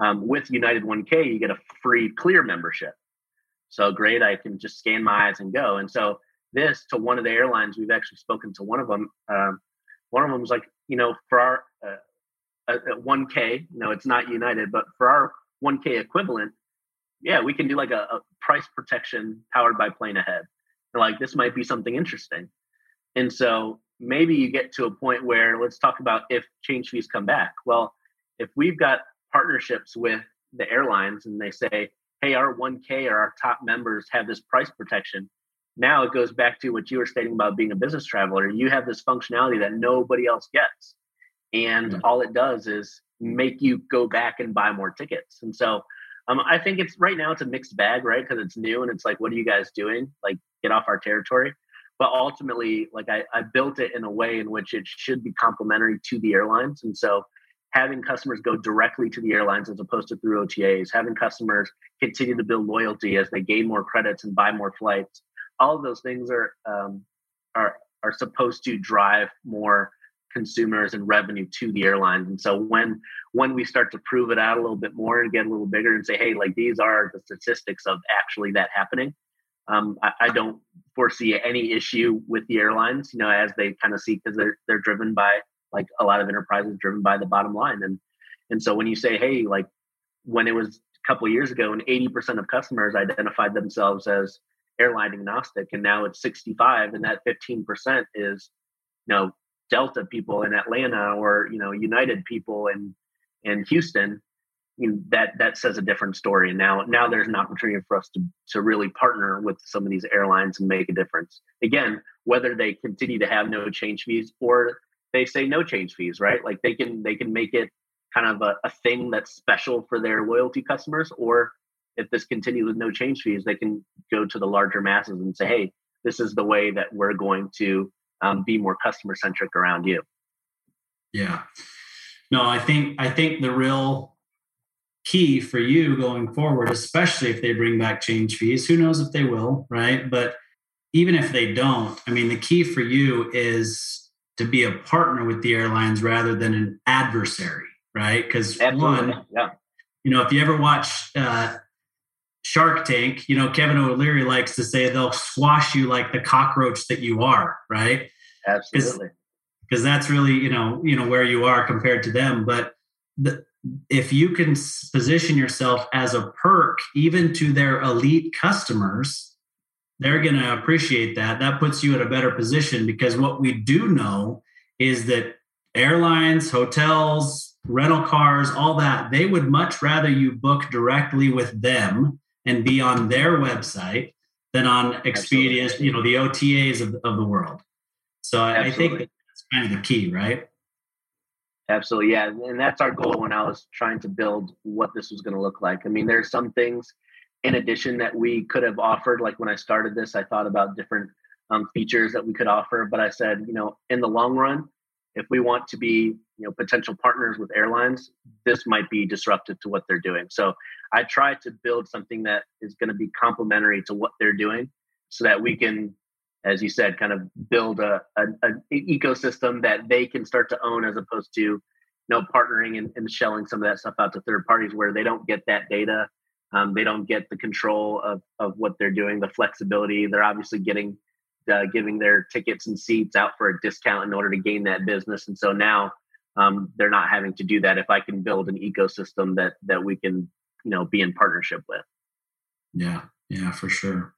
um, with United 1K, you get a free Clear membership. So great, I can just scan my eyes and go. And so this to one of the airlines, we've actually spoken to one of them. Um, one of them was like, you know, for our uh, uh, 1K, you know, it's not United, but for our 1K equivalent, yeah, we can do like a, a price protection powered by PlaneAhead. And like this might be something interesting. And so maybe you get to a point where let's talk about if change fees come back. Well if we've got partnerships with the airlines and they say hey our 1k or our top members have this price protection now it goes back to what you were stating about being a business traveler. You have this functionality that nobody else gets. And mm-hmm. all it does is make you go back and buy more tickets. And so um, I think it's right now it's a mixed bag, right? Because it's new and it's like, what are you guys doing? Like, get off our territory. But ultimately, like I, I built it in a way in which it should be complementary to the airlines. And so having customers go directly to the airlines as opposed to through OTAs, having customers continue to build loyalty as they gain more credits and buy more flights, all of those things are um, are are supposed to drive more consumers and revenue to the airlines. And so when when we start to prove it out a little bit more and get a little bigger and say, hey, like these are the statistics of actually that happening, um, I, I, don't foresee any issue with the airlines. You know, as they kind of see because they're they're driven by like a lot of enterprises driven by the bottom line. And and so when you say, hey, like when it was a couple years ago and 80% of customers identified themselves as airline agnostic and now it's 65 and that 15% is you know Delta people in Atlanta or you know United people in in Houston, you know, that that says a different story. And now now there's an opportunity for us to to really partner with some of these airlines and make a difference. Again, whether they continue to have no change fees or they say no change fees, right? Like they can they can make it kind of a, a thing that's special for their loyalty customers, or if this continues with no change fees, they can go to the larger masses and say, hey, this is the way that we're going to um, be more customer centric around you. Yeah. No, I think I think the real key for you going forward, especially if they bring back change fees, who knows if they will, right? But even if they don't, I mean, the key for you is to be a partner with the airlines rather than an adversary, right? Because one, yeah. you know, if you ever watch uh, Shark Tank, you know, Kevin O'Leary likes to say they'll squash you like the cockroach that you are, right? Absolutely. Because that's really, you know, you know where you are compared to them. But the, if you can position yourself as a perk, even to their elite customers, they're going to appreciate that. That puts you at a better position because what we do know is that airlines, hotels, rental cars, all that, they would much rather you book directly with them and be on their website than on Expedia, Absolutely. you know, the OTAs of, of the world. So I, I think that's kind of the key, right? Absolutely, yeah, and that's our goal when I was trying to build what this was going to look like. I mean, there are some things in addition that we could have offered. Like when I started this, I thought about different um, features that we could offer, but I said, you know, in the long run, if we want to be you know potential partners with airlines this might be disruptive to what they're doing. So i try to build something that is going to be complementary to what they're doing so that we can as you said kind of build a, a, an ecosystem that they can start to own as opposed to you know partnering and, and shelling some of that stuff out to third parties where they don't get that data. Um, they don't get the control of, of what they're doing the flexibility. They're obviously getting uh, giving their tickets and seats out for a discount in order to gain that business. And so now um, they're not having to do that. If I can build an ecosystem that that we can, you know, be in partnership with. Yeah, yeah, for sure.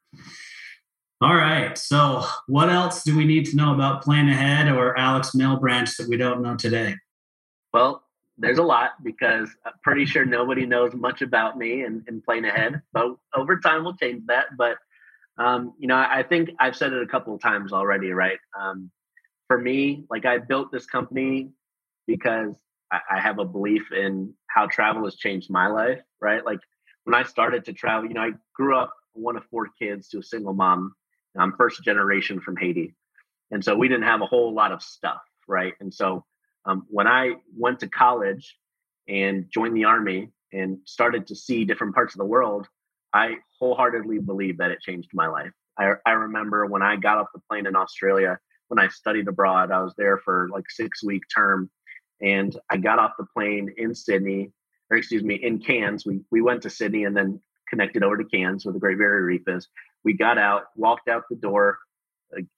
All right. So, what else do we need to know about PlaneAhead or Alex Branch that we don't know today? Well, there's a lot because I'm pretty sure nobody knows much about me and, and PlaneAhead. But over time, we'll change that. But um, you know, I think I've said it a couple of times already, right? Um, for me, like I built this company because I, I have a belief in how travel has changed my life, right? Like when I started to travel, you know, I grew up one of four kids to a single mom. I'm first generation from Haiti. And so we didn't have a whole lot of stuff, right? And so um, when I went to college and joined the army and started to see different parts of the world, I wholeheartedly believe that it changed my life. I, I remember when I got off the plane in Australia, when I studied abroad, I was there for like six week term, and I got off the plane in Sydney, or excuse me, in Cairns. We we went to Sydney and then connected over to Cairns where the Great Barrier Reef is. We got out, walked out the door,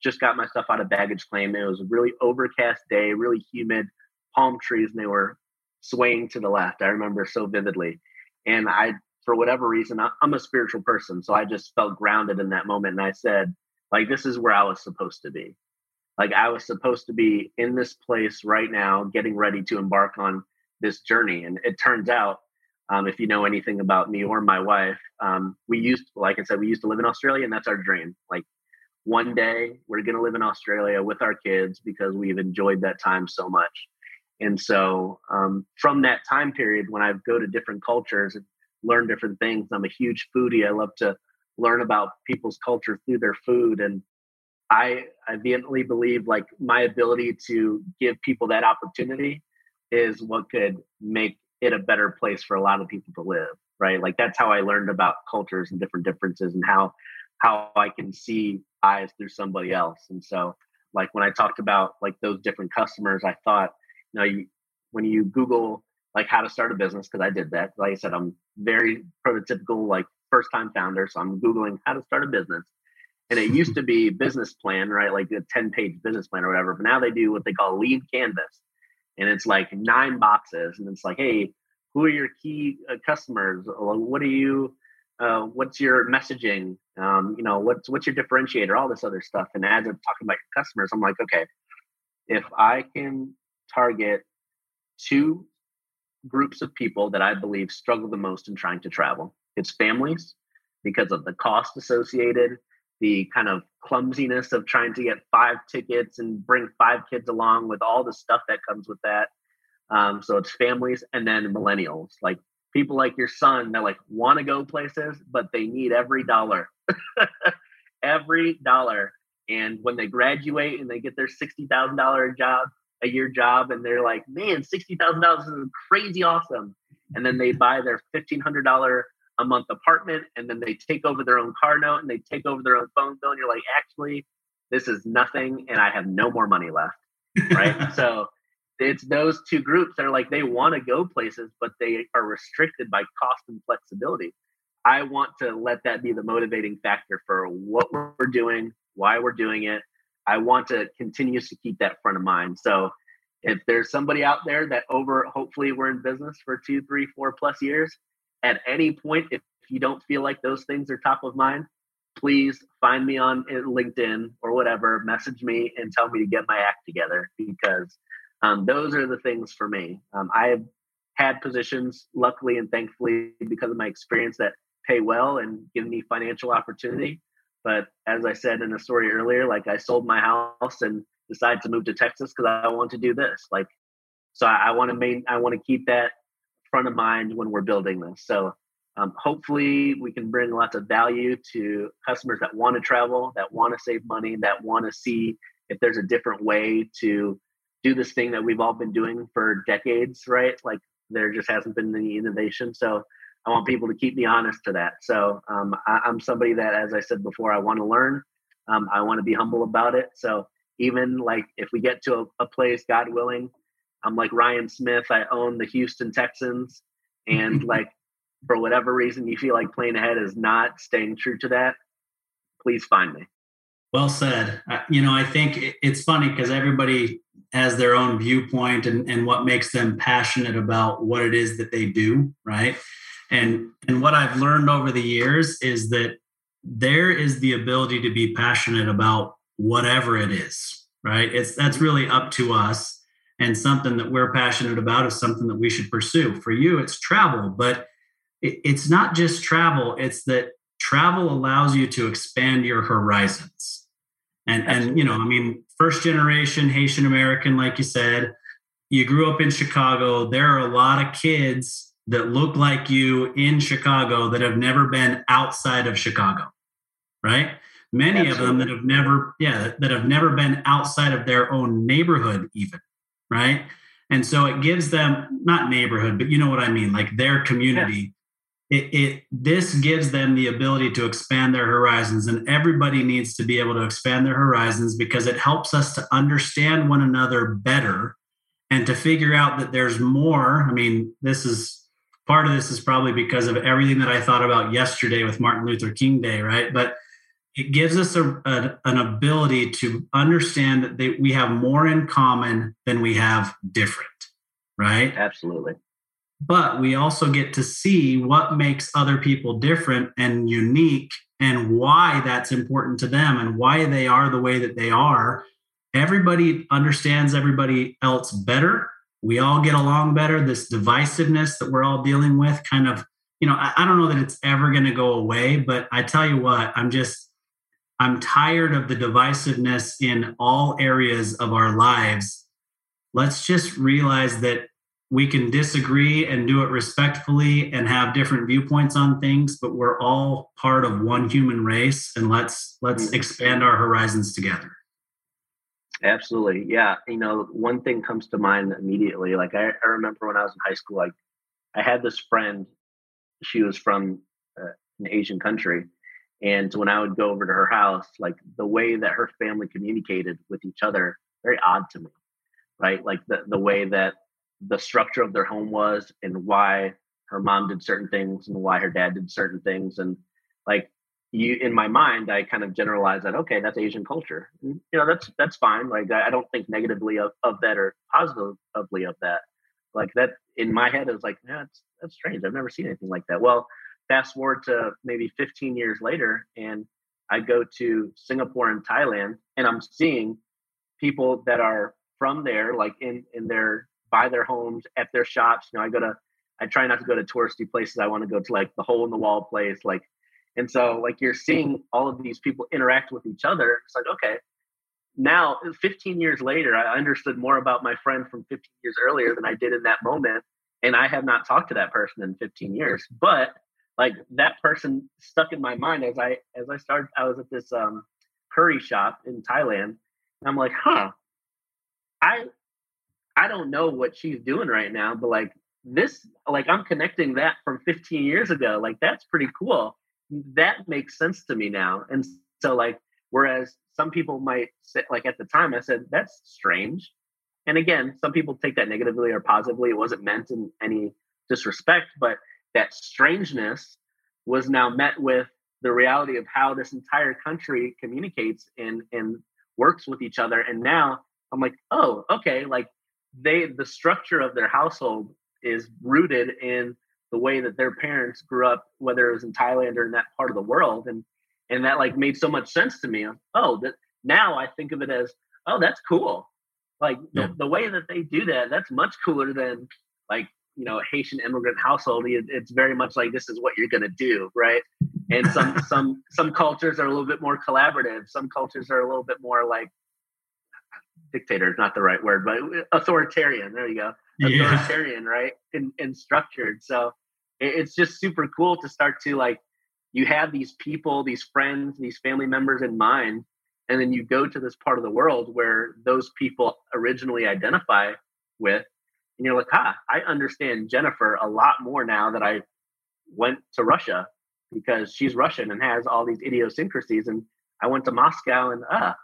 just got my stuff out of baggage claim. It was a really overcast day, really humid, palm trees, and they were swaying to the left. I remember so vividly. And I, for whatever reason, I'm a spiritual person. So I just felt grounded in that moment. And I said, like, this is where I was supposed to be. Like, I was supposed to be in this place right now, getting ready to embark on this journey. And it turns out, um, if you know anything about me or my wife, um, we used, like I said, we used to live in Australia, and that's our dream. Like, one day we're going to live in Australia with our kids because we've enjoyed that time so much. And so, um, from that time period, when I go to different cultures and learn different things, I'm a huge foodie. I love to learn about people's culture through their food. And I, I vehemently believe like my ability to give people that opportunity is what could make it a better place for a lot of people to live. Right. Like that's how I learned about cultures and different differences and how how I can see eyes through somebody else. And so, like when I talked about like those different customers, I thought, you know, you, when you Google like how to start a business, because I did that. Like I said, I'm very prototypical, like first time founder. So I'm Googling how to start a business. And it used to be business plan, right? Like a 10 page business plan or whatever. But now they do what they call lean canvas. And it's like nine boxes. And it's like, hey, who are your key uh, customers? What are you, uh, what's your messaging? Um, you know, what's what's your differentiator? All this other stuff. And as I'm talking about your customers, I'm like, okay, if I can target two groups of people that I believe struggle the most in trying to travel, it's families because of the cost associated, the kind of clumsiness of trying to get five tickets and bring five kids along with all the stuff that comes with that. Um, so it's families and then millennials. Like people like your son that like want to go places, but they need every dollar, every dollar. And when they graduate and they get their sixty thousand dollar job, a year job, and they're like, man, sixty thousand dollars is crazy awesome. And then they buy their fifteen hundred dollar a month apartment, and then they take over their own car note and they take over their own phone bill. And you're like, actually, this is nothing, and I have no more money left. Right. so it's those two groups that are like they want to go places, but they are restricted by cost and flexibility. I want to let that be the motivating factor for what we're doing, why we're doing it. I want to continue to keep that front of mind. So if there's somebody out there that over hopefully we're in business for two, three, four plus years, at any point, if you don't feel like those things are top of mind, please find me on eh, LinkedIn or whatever, message me and tell me to get my act together because um, those are the things for me. Um, I have had positions, luckily and thankfully, because of my experience, that pay well and give me financial opportunity. But as I said in a story earlier, like I sold my house and decided to move to Texas because I want to do this. Like, so I, I want to main, I want to keep that front of mind when we're building this. So um, hopefully we can bring lots of value to customers that want to travel, that want to save money, that want to see if there's a different way to do this thing that we've all been doing for decades, right? Like there just hasn't been any innovation. So I want people to keep me honest to that. So um, I, am somebody that, as I said before, I want to learn. Um, I want to be humble about it. So even like if we get to a, a, place, God willing, I'm like Ryan Smith. I own the Houston Texans, and like for whatever reason you feel like PlaneAhead is not staying true to that, please find me. Well said. Uh, you know, I think it's funny because everybody has their own viewpoint and, and what makes them passionate about what it is that they do, right? And and what I've learned over the years is that there is the ability to be passionate about whatever it is, right? It's that's mm-hmm. really up to us. And something that we're passionate about is something that we should pursue. For you, it's travel, but it, it's not just travel, it's that travel allows you to expand your horizons And Absolutely. and you know, I mean, first generation Haitian American, like you said, you grew up in Chicago. There are a lot of kids that look like you in Chicago that have never been outside of Chicago, right? Many Absolutely. of them that have never, yeah, that have never been outside of their own neighborhood, even, right? And so it gives them not neighborhood, but you know what I mean, like their community. Yeah. It, it this gives them the ability to expand their horizons, and everybody needs to be able to expand their horizons because it helps us to understand one another better and to figure out that there's more. I mean, this is part of this is probably because of everything that I thought about yesterday with Martin Luther King Day, right? But it gives us a, a, an ability to understand that they, we have more in common than we have different, right? Absolutely. But we also get to see what makes other people different and unique and why that's important to them and why they are the way that they are. Everybody understands everybody else better. We all get along better. This divisiveness that we're all dealing with kind of, you know, I, I don't know that it's ever going to go away, but I tell you what, I'm just, I'm tired of the divisiveness in all areas of our lives. Let's just realize that we can disagree and do it respectfully and have different viewpoints on things, but we're all part of one human race and let's let's mm-hmm. expand our horizons together. Absolutely. Yeah. You know, one thing comes to mind immediately. Like I, I remember when I was in high school, like I had this friend, she was from uh, an Asian country and when I would go over to her house, like the way that her family communicated with each other, very odd to me, right? Like the, the way that the structure of their home was and why her mom did certain things and why her dad did certain things. And like you, in my mind, I kind of generalized that, okay, that's Asian culture. Mm, you know, that's, that's fine. Like, I don't think negatively of, of that or positively of that. Like that in my head, it was like, that's, that's strange. I've never seen anything like that. Well, fast forward to maybe 15 years later and i go to singapore and thailand and i'm seeing people that are from there like in in their buy their homes at their shops you know i go to i try not to go to touristy places i want to go to like the hole in the wall place like and so like you're seeing all of these people interact with each other it's like okay now 15 years later i understood more about my friend from 15 years earlier than i did in that moment and i have not talked to that person in 15 years but like that person stuck in my mind as I as I started. I was at this um, curry shop in Thailand, and I'm like, huh, I I don't know what she's doing right now, but like this, like I'm connecting that from 15 years ago. Like that's pretty cool. That makes sense to me now. And so like, whereas some people might say, like at the time, I said that's strange. And again, some people take that negatively or positively. It wasn't meant in any disrespect, but that strangeness was now met with the reality of how this entire country communicates and and works with each other and now i'm like oh okay like they the structure of their household is rooted in the way that their parents grew up whether it was in thailand or in that part of the world and and that like made so much sense to me oh that now i think of it as oh that's cool like yeah. the, the way that they do that that's much cooler than like you know Haitian immigrant household, it's very much like this is what you're going to do, right? And some some some cultures are a little bit more collaborative. Some cultures are a little bit more like dictator is not the right word, but uh, authoritarian. There you go, yeah. authoritarian, right? And, and structured. So it, it's just super cool to start to like you have these people, these friends, these family members in mind, and then you go to this part of the world where those people originally identify with and you're like, ah, I understand Jennifer a lot more now that I went to Russia because she's Russian and has all these idiosyncrasies. And I went to Moscow and ah,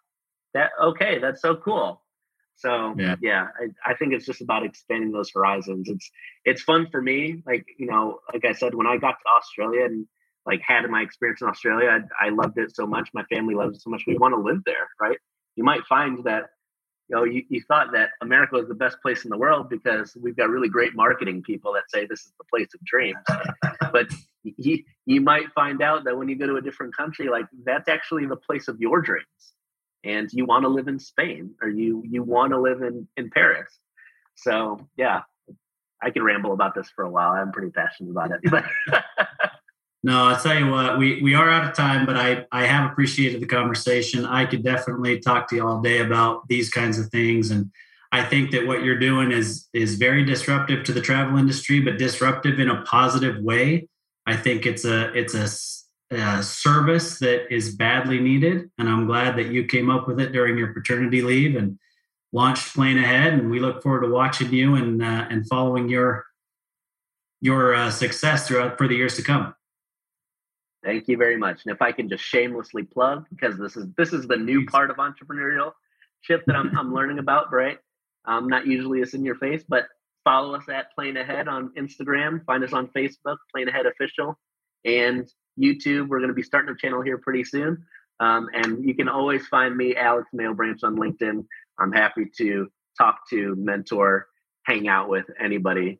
that okay, that's so cool. So yeah, yeah I, I, think it's just about expanding those horizons. It's it's fun for me. Like you know, like I said, when I got to Australia and like had my experience in Australia, I, I loved it so much. My family loves it so much. We want to live there, right? You might find that you know, you, you thought that America was the best place in the world because we've got really great marketing people that say this is the place of dreams. but you, you might find out that when you go to a different country, like that's actually the place of your dreams. And you want to live in Spain or you you want to live in, in Paris. So yeah, I could ramble about this for a while. I'm pretty passionate about it. No, I'll tell you what, we, we are out of time, but I, I have appreciated the conversation. I could definitely talk to you all day about these kinds of things. And I think that what you're doing is is very disruptive to the travel industry, but disruptive in a positive way. I think it's a it's a, a service that is badly needed, and I'm glad that you came up with it during your paternity leave and launched PlaneAhead. And we look forward to watching you and uh, and following your your uh, success throughout for the years to come. Thank you very much. And if I can just shamelessly plug, because this is this is the new part of entrepreneurial ship that I'm, I'm learning about, right? Um, not usually it's in your face, but follow us at PlaneAhead on Instagram. Find us on Facebook, PlaneAhead Official, and YouTube. We're going to be starting a channel here pretty soon. Um, and you can always find me, Alex Malebranche, on LinkedIn. I'm happy to talk to, mentor, hang out with anybody.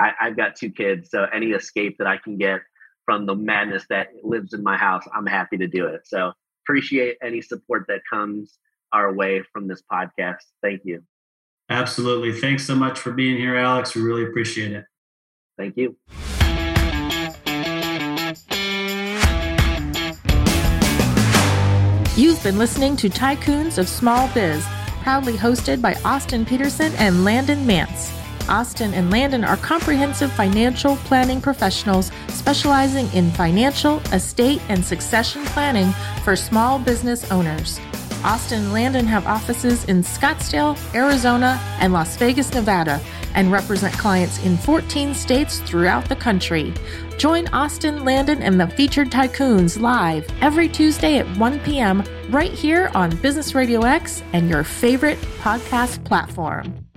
I, I've got two kids, so any escape that I can get from the madness that lives in my house, I'm happy to do it. So appreciate any support that comes our way from this podcast. Thank you. Absolutely. Thanks so much for being here, Alex. We really appreciate it. Thank you. You've been listening to Tycoons of Small Biz, proudly hosted by Austin Peterson and Landon Nance. Austin and Landon are comprehensive financial planning professionals specializing in financial, estate, and succession planning for small business owners. Austin and Landon have offices in Scottsdale, Arizona, and Las Vegas, Nevada, and represent clients in 14 states throughout the country. Join Austin, Landon, and the featured tycoons live every Tuesday at 1 p.m. right here on Business Radio X and your favorite podcast platform.